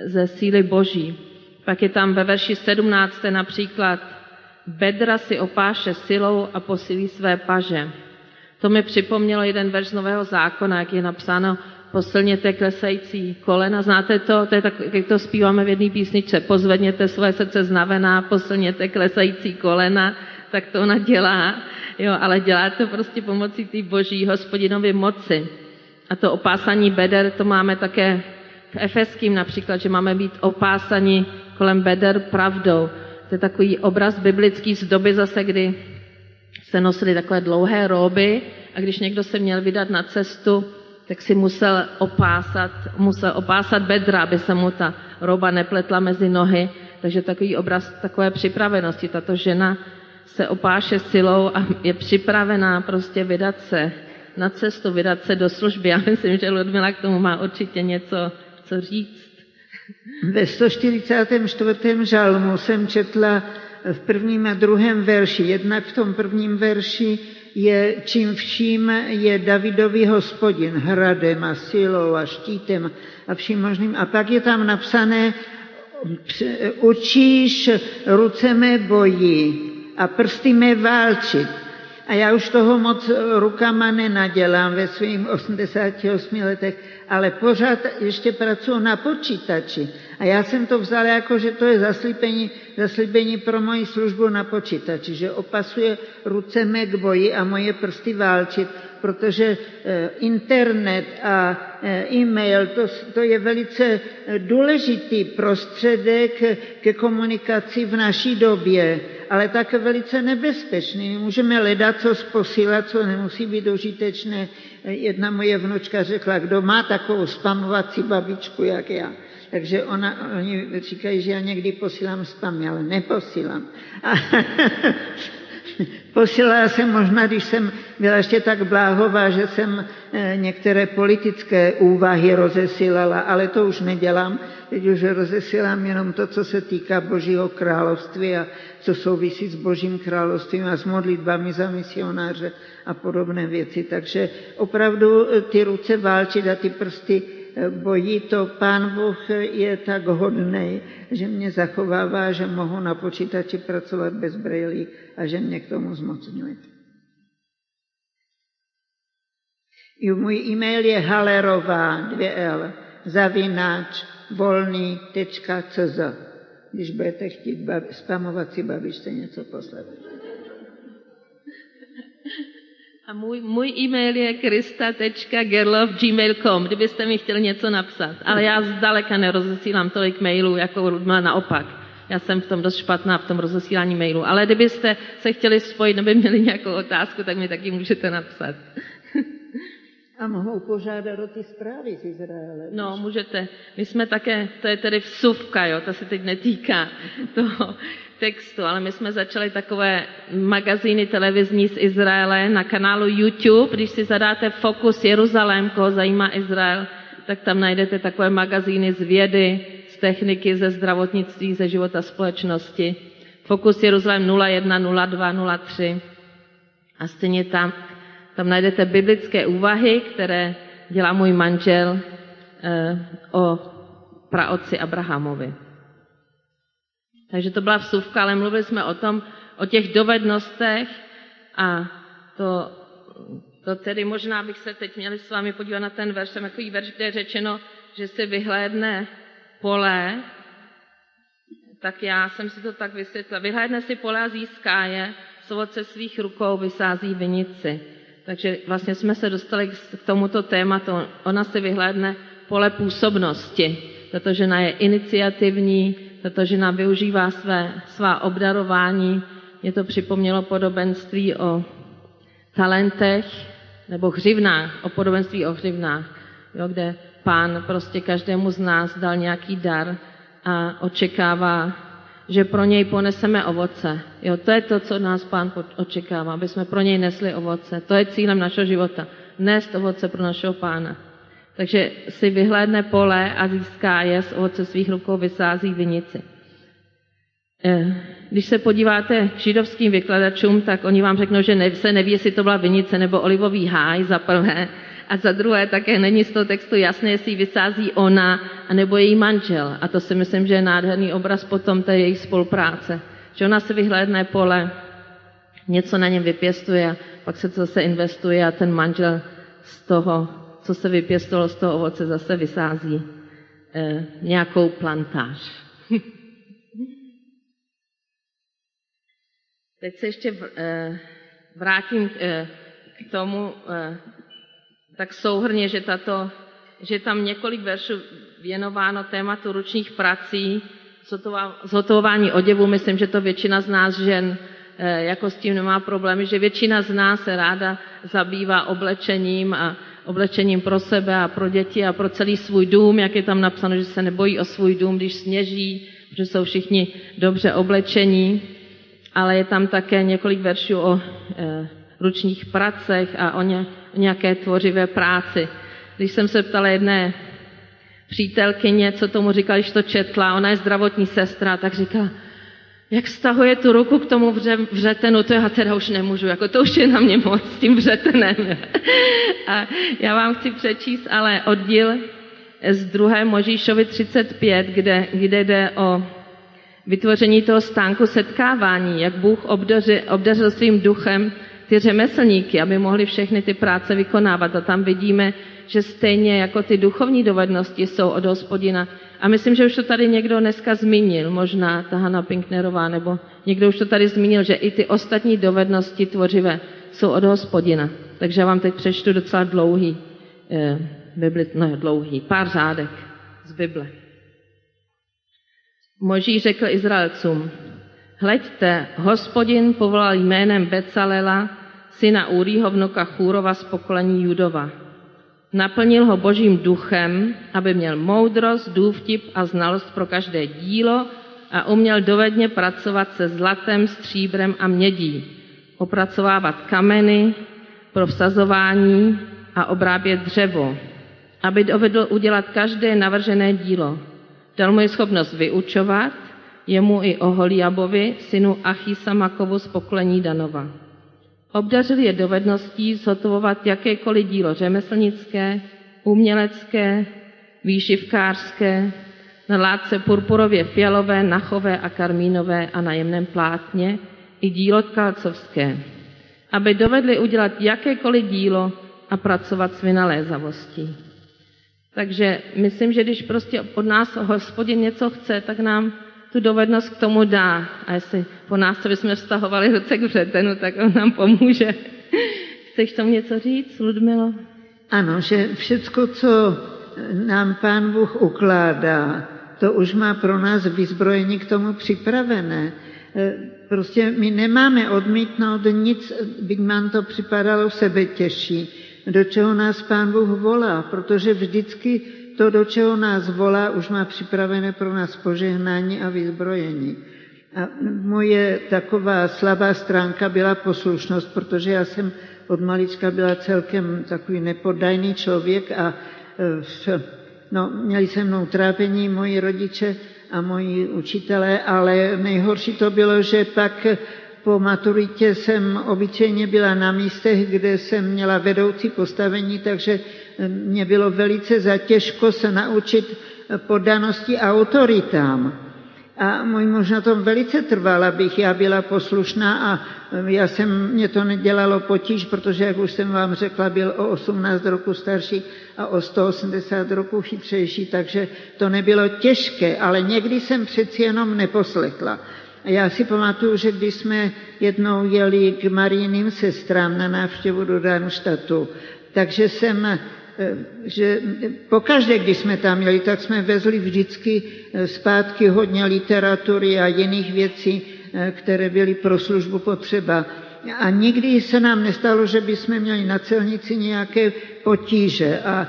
[SPEAKER 2] ze síly Boží. Pak je tam ve verši 17. například bedra si opáše silou a posilí své paže. To mi připomnělo jeden verš Nového zákona, jak je napsáno posilněte klesající kolena. Znáte to? To je tak, jak to zpíváme v jedné písničce. Pozvedněte své srdce znavená, posilněte klesající kolena. Tak to ona dělá. Jo, ale dělá to prostě pomocí té boží hospodinovy moci. A to opásání beder, to máme také v Efeským například, že máme být opásani kolem beder pravdou. To je takový obraz biblický z doby zase, kdy se nosily takové dlouhé róby a když někdo se měl vydat na cestu, tak si musel opásat, musel opásat bedra, aby se mu ta roba nepletla mezi nohy. Takže takový obraz takové připravenosti. Tato žena se opáše silou a je připravená prostě vydat se na cestu, vydat se do služby. Já myslím, že Ludmila k tomu má určitě něco co říct.
[SPEAKER 3] Ve 144. žalmu jsem četla v prvním a druhém verši. Jednak v tom prvním verši je, čím vším je Davidovi hospodin, hradem a silou a štítem a vším možným. A pak je tam napsané, učíš ruce mé boji a prsty mé válčit. A já už toho moc rukama nenadělám ve svým 88 letech, ale pořád ještě pracuji na počítači. A já jsem to vzala jako, že to je zaslíbení, zaslíbení pro moji službu na počítači, že opasuje ruce mé k boji a moje prsty válčit, protože eh, internet a eh, e-mail, to, to je velice eh, důležitý prostředek ke komunikaci v naší době, ale také velice nebezpečný. My můžeme hledat, co posílat, co nemusí být užitečné. Jedna moje vnučka řekla, kdo má takovou spamovací babičku, jak já. Takže ona, oni říkají, že já někdy posílám spamy, ale neposílám. A posílala jsem možná, když jsem byla ještě tak bláhová, že jsem eh, některé politické úvahy rozesílala, ale to už nedělám. Teď už rozesílám jenom to, co se týká Božího království a co souvisí s Božím královstvím a s modlitbami za misionáře a podobné věci. Takže opravdu eh, ty ruce válčit a ty prsty bojí to pán Bůh je tak hodný, že mě zachovává, že mohu na počítači pracovat bez brýlí a že mě k tomu zmocňuje. I můj e-mail je halerová, 2L, zavináč, volný.cz. Když budete chtít babi, spamovací babičce něco poslat.
[SPEAKER 2] A můj, můj e-mail je krista.gerlov.gmail.com, kdybyste mi chtěli něco napsat. Ale já zdaleka nerozesílám tolik mailů, jako Ludmila naopak. Já jsem v tom dost špatná, v tom rozesílání mailů. Ale kdybyste se chtěli spojit nebo měli nějakou otázku, tak mi taky můžete napsat.
[SPEAKER 3] A mohou požádat o ty zprávy z Izraele.
[SPEAKER 2] No, můžete. My jsme také, to je tedy vsuvka, jo, to se teď netýká toho textu, ale my jsme začali takové magazíny televizní z Izraele na kanálu YouTube. Když si zadáte Fokus Jeruzalém, koho zajímá Izrael, tak tam najdete takové magazíny z vědy, z techniky, ze zdravotnictví, ze života společnosti. Fokus Jeruzalém 01, 02, 03. A stejně tam, tam najdete biblické úvahy, které dělá můj manžel eh, o praotci Abrahamovi. Takže to byla vsuvka, ale mluvili jsme o tom, o těch dovednostech a to, to tedy možná bych se teď měli s vámi podívat na ten verš, tam takový verš, kde je řečeno, že se vyhlédne pole, tak já jsem si to tak vysvětlila. Vyhlédne si pole a získá je, z ovoce svých rukou vysází vinici. Takže vlastně jsme se dostali k tomuto tématu. Ona si vyhlédne pole působnosti. Tato žena je iniciativní, tato žena využívá své, svá obdarování. Mě to připomnělo podobenství o talentech, nebo hřivnách, o podobenství o hřivnách, jo, kde pán prostě každému z nás dal nějaký dar a očekává, že pro něj poneseme ovoce. Jo, to je to, co nás pán očekává, aby jsme pro něj nesli ovoce. To je cílem našeho života. Nést ovoce pro našeho pána. Takže si vyhlédne pole a získá je, z ovoce svých rukou vysází vinici. Eh, když se podíváte k židovským vykladačům, tak oni vám řeknou, že se neví, jestli to byla vinice nebo olivový háj za prvé, a za druhé také není z toho textu jasné, jestli vysází ona, anebo její manžel. A to si myslím, že je nádherný obraz potom té jejich spolupráce. Že ona si vyhlédne pole, něco na něm vypěstuje, pak se to zase investuje a ten manžel z toho, co se vypěstovalo z toho ovoce, zase vysází eh, nějakou plantáž. Teď se ještě eh, vrátím eh, k tomu, eh, tak souhrně, že, tato, že tam několik veršů věnováno tématu ručních prací, zhotovování oděvu, myslím, že to většina z nás žen jako s tím nemá problémy, že většina z nás se ráda zabývá oblečením a oblečením pro sebe a pro děti a pro celý svůj dům, jak je tam napsáno, že se nebojí o svůj dům, když sněží, že jsou všichni dobře oblečení ale je tam také několik veršů o e, ručních pracech a o, ně, o nějaké tvořivé práci. Když jsem se ptala jedné přítelkyně, co tomu říkala, když to četla, ona je zdravotní sestra, tak říkala, jak stahuje tu ruku k tomu vře, vřetenu, to já teda už nemůžu, jako to už je na mě moc s tím vřetenem. a já vám chci přečíst ale oddíl z 2. Možíšovi 35, kde, kde jde o vytvoření toho stánku setkávání, jak Bůh obdařil, obdařil svým duchem ty řemeslníky, aby mohli všechny ty práce vykonávat. A tam vidíme, že stejně jako ty duchovní dovednosti jsou od hospodina. A myslím, že už to tady někdo dneska zmínil, možná ta Hanna Pinknerová, nebo někdo už to tady zmínil, že i ty ostatní dovednosti tvořivé jsou od hospodina. Takže já vám teď přečtu docela dlouhý, eh, Bibli, no dlouhý, pár řádek z Bible. Moží řekl Izraelcům, hleďte, hospodin povolal jménem Becalela, syna Úrího vnuka Chůrova z pokolení Judova. Naplnil ho božím duchem, aby měl moudrost, důvtip a znalost pro každé dílo a uměl dovedně pracovat se zlatem, stříbrem a mědí, opracovávat kameny pro vsazování a obrábět dřevo, aby dovedl udělat každé navržené dílo. Dal mu je schopnost vyučovat, jemu i Oholiabovi, synu Achisamakovu z pokolení Danova. Obdařil je dovedností zhotovovat jakékoliv dílo řemeslnické, umělecké, výšivkářské, na látce purpurově fialové, nachové a karmínové a na jemném plátně i dílo tkalcovské, aby dovedli udělat jakékoliv dílo a pracovat s vynalézavostí. Takže myslím, že když prostě od nás hospodin něco chce, tak nám tu dovednost k tomu dá. A jestli po nás, bychom vztahovali ruce k vřetenu, tak on nám pomůže. Chceš tomu něco říct, Ludmilo?
[SPEAKER 3] Ano, že všecko, co nám Pán Bůh ukládá, to už má pro nás vyzbrojení k tomu připravené. E, prostě my nemáme odmítnout nic, byť nám to připadalo sebe těžší do čeho nás Pán Bůh volá, protože vždycky to, do čeho nás volá, už má připravené pro nás požehnání a vyzbrojení. A moje taková slabá stránka byla poslušnost, protože já jsem od malička byla celkem takový nepodajný člověk a e, no, měli se mnou trápení moji rodiče a moji učitelé, ale nejhorší to bylo, že pak po maturitě jsem obyčejně byla na místech, kde jsem měla vedoucí postavení, takže eh, mě bylo velice zatěžko se naučit podanosti autoritám. A na tom velice trval, abych já byla poslušná a já jsem, mě to nedělalo potíž, protože, jak už jsem vám řekla, byl o 18 roku starší a o 180 roku chytřejší, takže to nebylo těžké, ale někdy jsem přeci jenom neposlechla. Já si pamatuju, že když jsme jednou jeli k Marijným sestrám na návštěvu do Darmstadtu, takže jsem že pokaždé, když jsme tam jeli, tak jsme vezli vždycky eh, zpátky hodně literatury a jiných věcí, eh, které byly pro službu potřeba. a nikdy se nám nestalo, že bychom měli na celnici nějaké potíže. A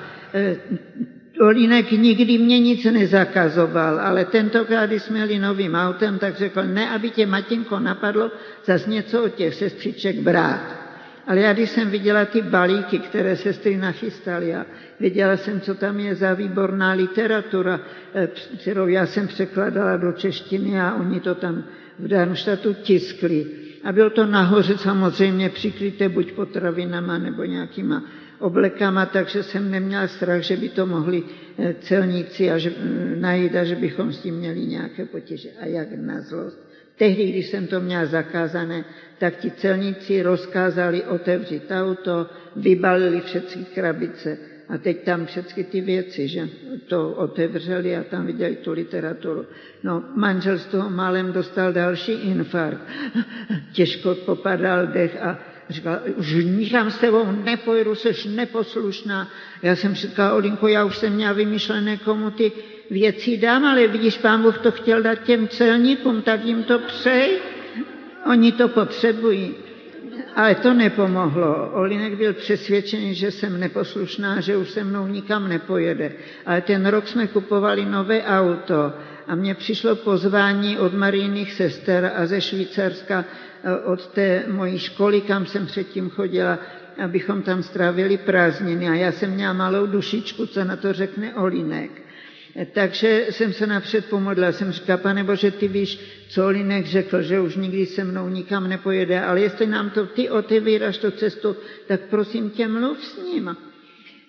[SPEAKER 3] Olínek nikdy mě nic nezakazoval, ale tentokrát, když jsme jeli novým autem, tak řekl, ne, aby tě, Matinko, napadlo zase něco od těch sestřiček brát. Ale já, když jsem viděla ty balíky, které sestry nachystaly a věděla jsem, co tam je za výborná literatura, eh, kterou já jsem překladala do češtiny a oni to tam v Darmstadtu tiskli. A bylo to nahoře samozřejmě přikryté buď potravinama nebo nějakýma oblekama, takže jsem neměla strach, že by to mohli eh, celníci a že, mm, najít a že bychom s tím měli nějaké potěže. A jak na zlost. Tehdy, když jsem to měla zakázané, tak ti celníci rozkázali otevřít auto, vybalili všechny krabice a teď tam všechny ty věci, že to otevřeli a tam viděli tu literaturu. No, manžel z toho málem dostal další infarkt. Těžko popadal dech a říkal, už nikam s tebou nepojedu, seš neposlušná. Já jsem říkal, Olinko, já už jsem měla vymyšlené, komu ty věci dám, ale vidíš, pán Bůh to chtěl dát těm celníkům, tak jim to přej. Oni to potřebují. Ale to nepomohlo. Olinek byl přesvědčený, že jsem neposlušná, že už se mnou nikam nepojede. Ale ten rok jsme kupovali nové auto a mně přišlo pozvání od marijných sester a ze Švýcarska eh, od té mojí školy, kam jsem předtím chodila, abychom tam strávili prázdniny. A já jsem měla malou dušičku, co na to řekne Olinek. Takže jsem se napřed pomodlila, jsem říkala, pane Bože, ty víš, co Linek řekl, že už nikdy se mnou nikam nepojede, ale jestli nám to ty otevíráš tu cestu, tak prosím tě, mluv s ním.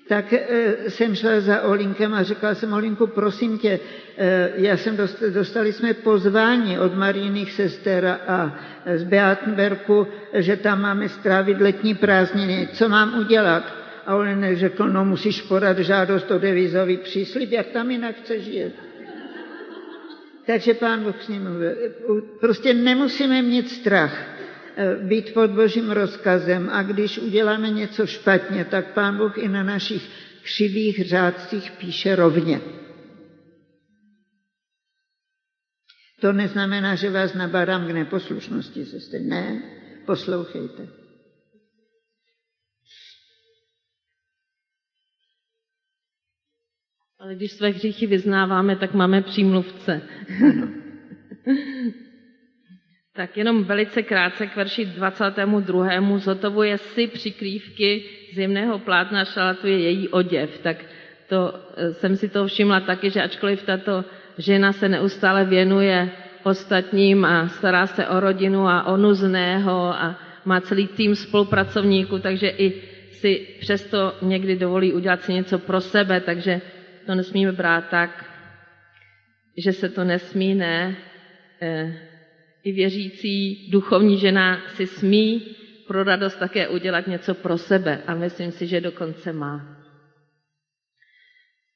[SPEAKER 3] Tak e, jsem šla za Olinkem a řekla jsem, Olinku, prosím tě, e, já jsem dostali, dostali jsme pozvání od Marijných sester a z Beatenberku, že tam máme strávit letní prázdniny. Co mám udělat? A on řekl, no musíš podat žádost o devizový příslip, jak tam jinak chceš jet. Takže pán Bůh s ním mluvil. Prostě nemusíme mít strach eh, být pod božím rozkazem a když uděláme něco špatně, tak pán Bůh i na našich křivých řádcích píše rovně. To neznamená, že vás nabádám k neposlušnosti, sestry. Ne, poslouchejte.
[SPEAKER 2] Ale když své hříchy vyznáváme, tak máme přímluvce. tak jenom velice krátce k verši 22. Zotovuje si přikrývky zimného plátna, šalatuje její oděv. Tak to eh, jsem si to všimla taky, že ačkoliv tato žena se neustále věnuje ostatním a stará se o rodinu a o nuzného a má celý tým spolupracovníků, takže i si přesto někdy dovolí udělat si něco pro sebe, takže to nesmíme brát tak, že se to nesmí, ne. E, I věřící duchovní žena si smí pro radost také udělat něco pro sebe a myslím si, že dokonce má.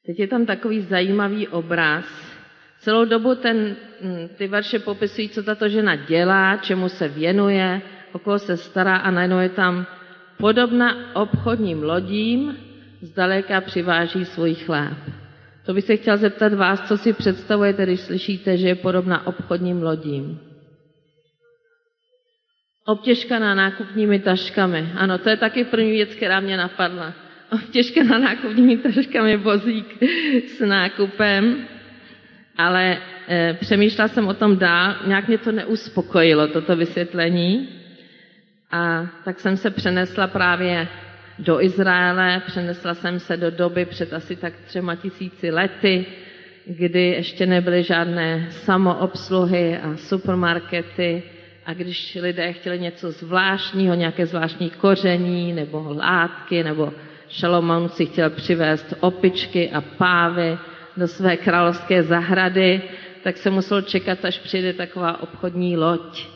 [SPEAKER 2] Teď je tam takový zajímavý obraz. Celou dobu ten, hm, ty verše popisují, co tato žena dělá, čemu se věnuje, o koho se stará a najednou je tam podobna obchodním lodím, zdaleka přiváží svůj chléb. To bych se chtěla zeptat vás, co si představujete, když slyšíte, že je podobná obchodním lodím. Obtěžkaná nákupními taškami. Ano, to je taky první věc, která mě napadla. Obtěžkaná nákupními taškami vozík s nákupem. Ale e, přemýšlela jsem o tom dál, nějak mě to neuspokojilo, toto vysvětlení. A tak jsem se přenesla právě do Izraele, přenesla jsem se do doby před asi tak třema tisíci lety, kdy ještě nebyly žádné samoobsluhy a supermarkety. A když lidé chtěli něco zvláštního, nějaké zvláštní koření nebo látky, nebo Šalomoun si chtěl přivést opičky a pávy do své královské zahrady, tak se musel čekat, až přijde taková obchodní loď.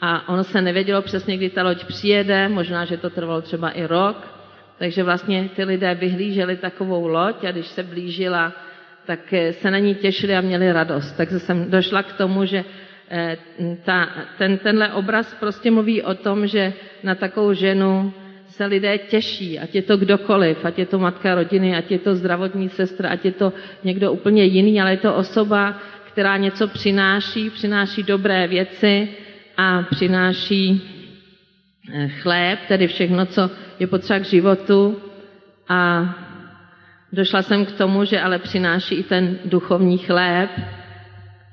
[SPEAKER 2] A ono se nevědělo přesně, kdy ta loď přijede, možná, že to trvalo třeba i rok, takže vlastně ty lidé vyhlíželi takovou loď a když se blížila, tak eh, se na ní těšili a měli radost. Takže jsem došla k tomu, že eh, ta, ten, tenhle obraz prostě mluví o tom, že na takovou ženu se lidé těší, ať je to kdokoliv, ať je to matka rodiny, ať je to zdravotní sestra, ať je to někdo úplně jiný, ale je to osoba, která něco přináší, přináší dobré věci a přináší chléb, tedy všechno, co je potřeba k životu. A došla jsem k tomu, že ale přináší i ten duchovní chléb,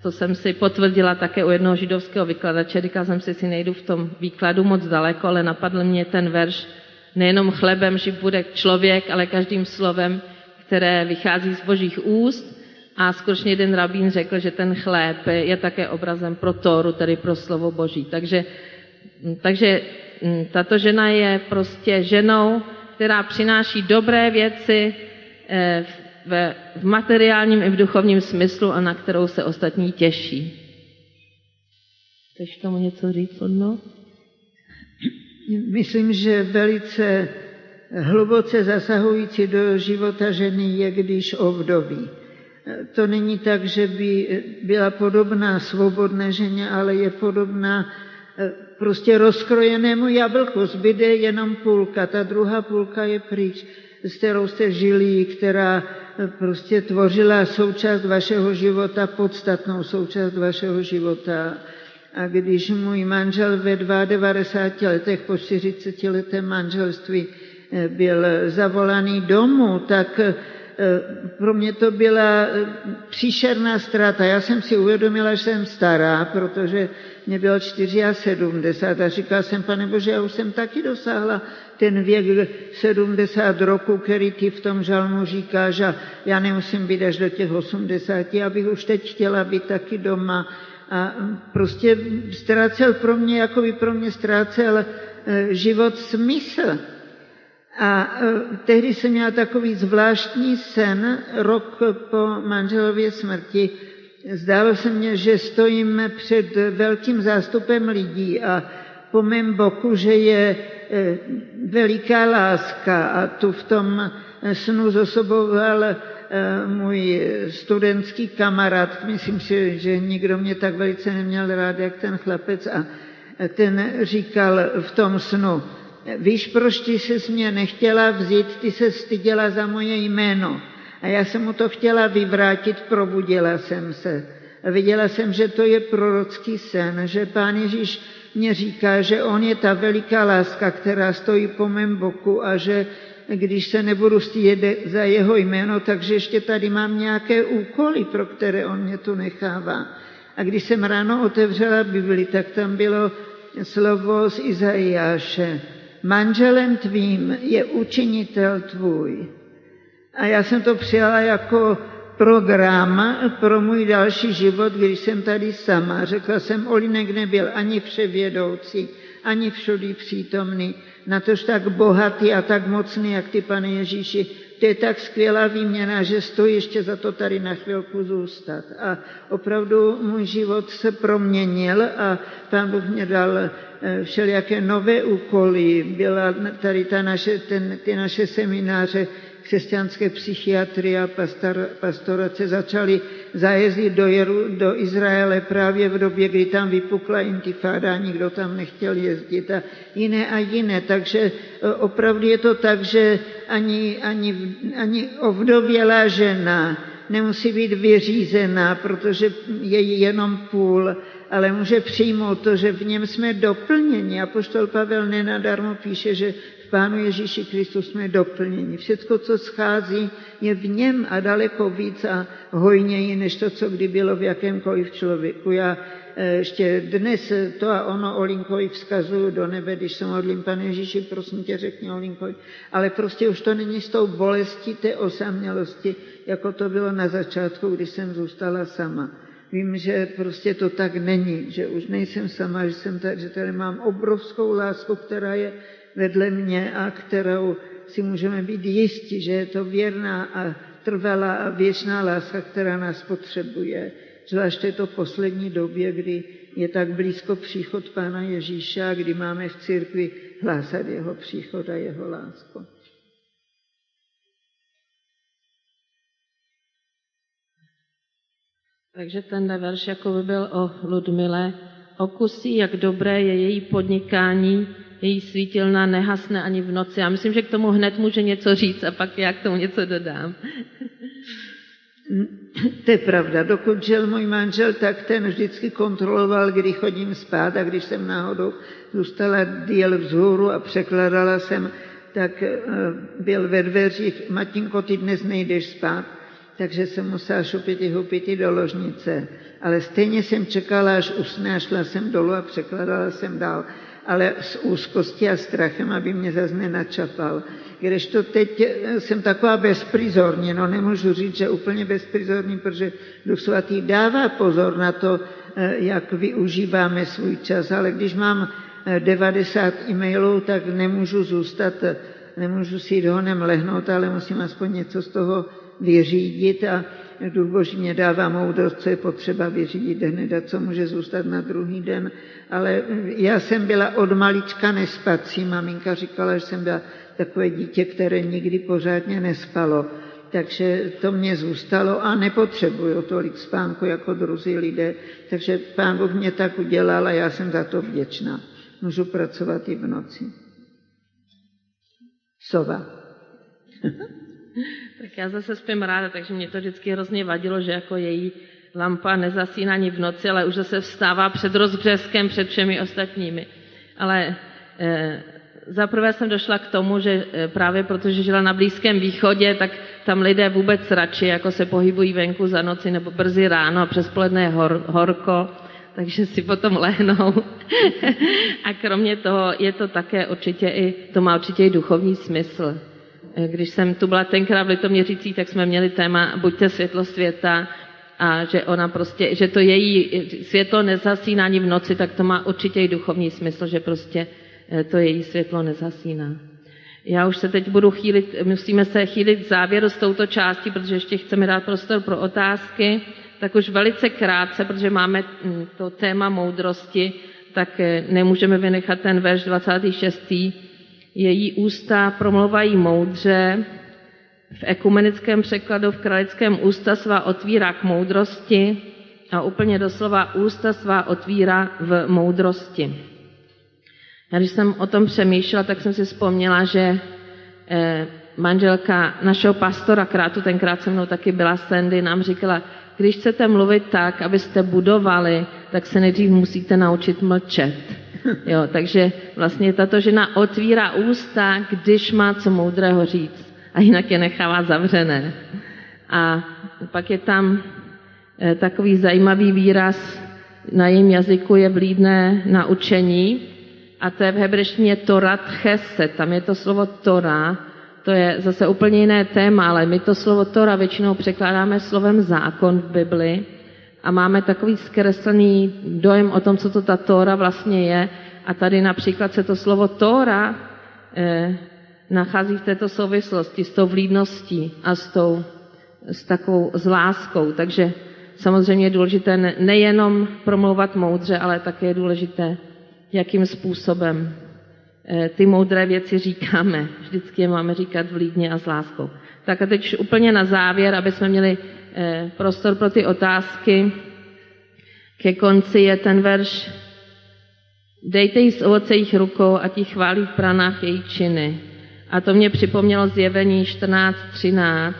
[SPEAKER 2] to jsem si potvrdila také u jednoho židovského vykladače, říkala jsem si, si nejdu v tom výkladu moc daleko, ale napadl mě ten verš, nejenom chlebem živ bude člověk, ale každým slovem, které vychází z božích úst. A skutečně jeden rabín řekl, že ten chléb je také obrazem pro Tóru, tedy pro slovo boží. Takže, takže tato žena je prostě ženou, která přináší dobré věci eh, v, v materiálním i v duchovním smyslu a na kterou se ostatní těší. Chceš tomu něco říct, Odno?
[SPEAKER 3] Myslím, že velice hluboce zasahující do života ženy je, když ovdoví. To není tak, že by byla podobná svobodné ženě, ale je podobná eh, prostě rozkrojenému jablku. Zbyde jenom půlka, ta druhá půlka je pryč, s kterou jste žili, která eh, prostě tvořila součást vašeho života, podstatnou součást vašeho života. A když můj manžel ve 92 letech po 40 letém manželství eh, byl zavolaný domů, tak eh, pro mě to byla eh, příšerná ztráta. Já jsem si uvědomila, že jsem stará, protože mě bylo 74 a říkala jsem, pane Bože, já už jsem taky dosáhla ten věk 70 roku, který ty v tom žalmu říkáš a já nemusím být až do těch 80, abych už teď chtěla být taky doma a prostě ztrácel pro mě, jako by pro mě ztrácel e, život smysl. A e, tehdy jsem měla takový zvláštní sen, rok po manželově smrti. Zdálo se mně, že stojím před velkým zástupem lidí a po mém boku, že je e, veliká láska. A tu v tom snu zosoboval Eh, můj studentský kamarád, myslím si, že nikdo mě tak velice neměl rád, jak ten chlapec, a ten říkal v tom snu, víš, proč ty se mě nechtěla vzít, ty se styděla za moje jméno. A já jsem mu to chtěla vyvrátit, probudila jsem se. A viděla jsem, že to je prorocký sen, že pán Ježíš mě říká, že on je ta veliká láska, která stojí po mém boku a že když se nebudu stydět za jeho jméno, takže ještě tady mám nějaké úkoly, pro které on mě tu nechává. A když jsem ráno otevřela Bibli, tak tam bylo slovo z Izajáše. Manželem tvým je učinitel tvůj. A já jsem to přijala jako program pro můj další život, když jsem tady sama. Řekla jsem, Olinek nebyl ani vševědoucí, ani všudy přítomný, natož tak bohatý a tak mocný, jak ty, pane Ježíši. To je tak skvělá výměna, že stojí ještě za to tady na chvilku zůstat. A opravdu můj život se proměnil a pán Bůh mě dal eh, všelijaké nové úkoly. Byla tady ta naše, ten, ty naše semináře křesťanské psychiatrie a pastorace začaly zajezdit do, Jeru, do Izraele právě v době, kdy tam vypukla intifáda, nikdo tam nechtěl jezdit a jiné a jiné. Takže e, opravdu je to tak, že ani, ani, ani ovdovělá žena nemusí být vyřízená, protože je jenom půl, ale může přijmout to, že v něm jsme doplněni. A poštol Pavel nenadarmo píše, že Pánu Ježíši Kristu jsme doplněni. Všechno, co schází, je v něm a daleko víc a hojněji, než to, co kdy bylo v jakémkoliv člověku. Já eh, ještě dnes to a ono Olinkovi vzkazuju do nebe, když se modlím, pane Ježíši, prosím tě, řekni Olinkovi. Ale prostě už to není s tou bolestí té osamělosti, jako to bylo na začátku, když jsem zůstala sama. Vím, že prostě to tak není, že už nejsem sama, že, jsem tady, že tady mám obrovskou lásku, která je vedle mě a kterou si můžeme být jistí, že je to věrná a trvalá a věčná láska, která nás potřebuje. Zvláště to poslední době, kdy je tak blízko příchod Pána Ježíše a kdy máme v církvi hlásat jeho příchod a jeho lásku.
[SPEAKER 2] Takže ten verš jako by byl o Ludmile. Okusí, jak dobré je její podnikání, její svítilna nehasne ani v noci. Já myslím, že k tomu hned může něco říct a pak já k tomu něco dodám.
[SPEAKER 3] to je pravda. Dokud žil můj manžel, tak ten vždycky kontroloval, kdy chodím spát a když jsem náhodou zůstala díl vzhůru a překladala jsem, tak eh, byl ve dveřích, Matinko, ty dnes nejdeš spát, takže jsem musela šupiti hupiti do ložnice. Ale stejně jsem čekala, až usne a šla jsem dolů a překladala jsem dál ale s úzkostí a strachem, aby mě zase nenačapal. to teď eh, jsem taková bezprizorní, no nemůžu říct, že úplně bezprizorní, protože Duch Svatý dává pozor na to, eh, jak využíváme svůj čas, ale když mám 90 eh, e-mailů, tak nemůžu zůstat, nemůžu si jít honem lehnout, ale musím aspoň něco z toho vyřídit a Duch Boží mě dává moudrost, co je potřeba vyřídit hned a co může zůstat na druhý den. Ale já jsem byla od malička nespací. Maminka říkala, že jsem byla takové dítě, které nikdy pořádně nespalo. Takže to mě zůstalo a nepotřebuju tolik spánku jako druzí lidé. Takže pán Bůh mě tak udělal a já jsem za to vděčná. Můžu pracovat i v noci. Sova.
[SPEAKER 2] Tak já zase spím ráda, takže mě to vždycky hrozně vadilo, že jako její lampa nezasíná ani v noci, ale už zase vstává před rozbřeskem, před všemi ostatními. Ale e, zaprvé jsem došla k tomu, že e, právě protože žila na Blízkém východě, tak tam lidé vůbec radši jako se pohybují venku za noci nebo brzy ráno a přes poledne je hor, horko, takže si potom lehnou. a kromě toho je to také určitě i, to má určitě i duchovní smysl. Eh, když jsem tu byla tenkrát v Litoměřicích, tak jsme měli téma Buďte světlo světa a že ona prostě, že to její světlo nezasíná ani v noci, tak to má určitě i duchovní smysl, že prostě eh, to její světlo nezasíná. Já už se teď budu chýlit, musíme se chýlit k závěru s touto částí, protože ještě chceme dát prostor pro otázky, tak už velice krátce, protože máme hm, to téma moudrosti, tak eh, nemůžeme vynechat ten verš 26 její ústa promluvají moudře, v ekumenickém překladu v kralickém ústa svá otvírá k moudrosti a úplně doslova ústa svá otvírá v moudrosti. Já když jsem o tom přemýšlela, tak jsem si vzpomněla, že eh, manželka našeho pastora, krátu tenkrát se mnou taky byla Sandy, nám říkala, když chcete mluvit tak, abyste budovali, tak se nejdřív musíte naučit mlčet. Jo, takže vlastně tato žena otvírá ústa, když má co moudrého říct. A jinak je nechává zavřené. A pak je tam eh, takový zajímavý výraz, na jejím jazyku je vlídné naučení a to je v hebrejštině Torat Chesed, tam je to slovo Tora, to je zase úplně jiné téma, ale my to slovo Tora většinou překládáme slovem zákon v Bibli a máme takový zkreslený dojem o tom, co to ta Tóra vlastně je. A tady například se to slovo Tóra eh, nachází v této souvislosti s tou vlídností a s, tou, s takovou s láskou. Takže samozřejmě je důležité nejenom promlouvat moudře, ale také je důležité, jakým způsobem eh, ty moudré věci říkáme. Vždycky je máme říkat vlídně a s láskou. Tak a teď úplně na závěr, aby jsme měli prostor pro ty otázky. Ke konci je ten verš Dejte jí z ovoce jejich rukou a ti chválí v pranách její činy. A to mě připomnělo zjevení 14.13.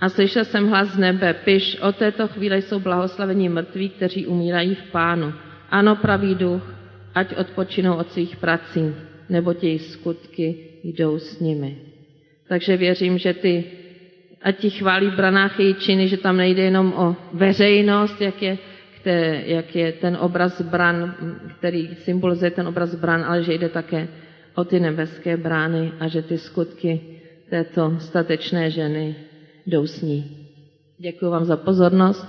[SPEAKER 2] A slyšel jsem hlas z nebe, piš, o této chvíli jsou blahoslavení mrtví, kteří umírají v pánu. Ano, pravý duch, ať odpočinou od svých prací, nebo její skutky jdou s nimi. Takže věřím, že ty ať ti chválí branách její činy, že tam nejde jenom o veřejnost, jak je, které, jak je ten obraz bran, který symbolizuje ten obraz bran, ale že jde také o ty nebeské brány a že ty skutky této statečné ženy jdou s ní. Děkuji vám za pozornost.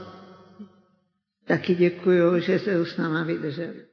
[SPEAKER 3] Taky děkuji, že se s náma vydrželi.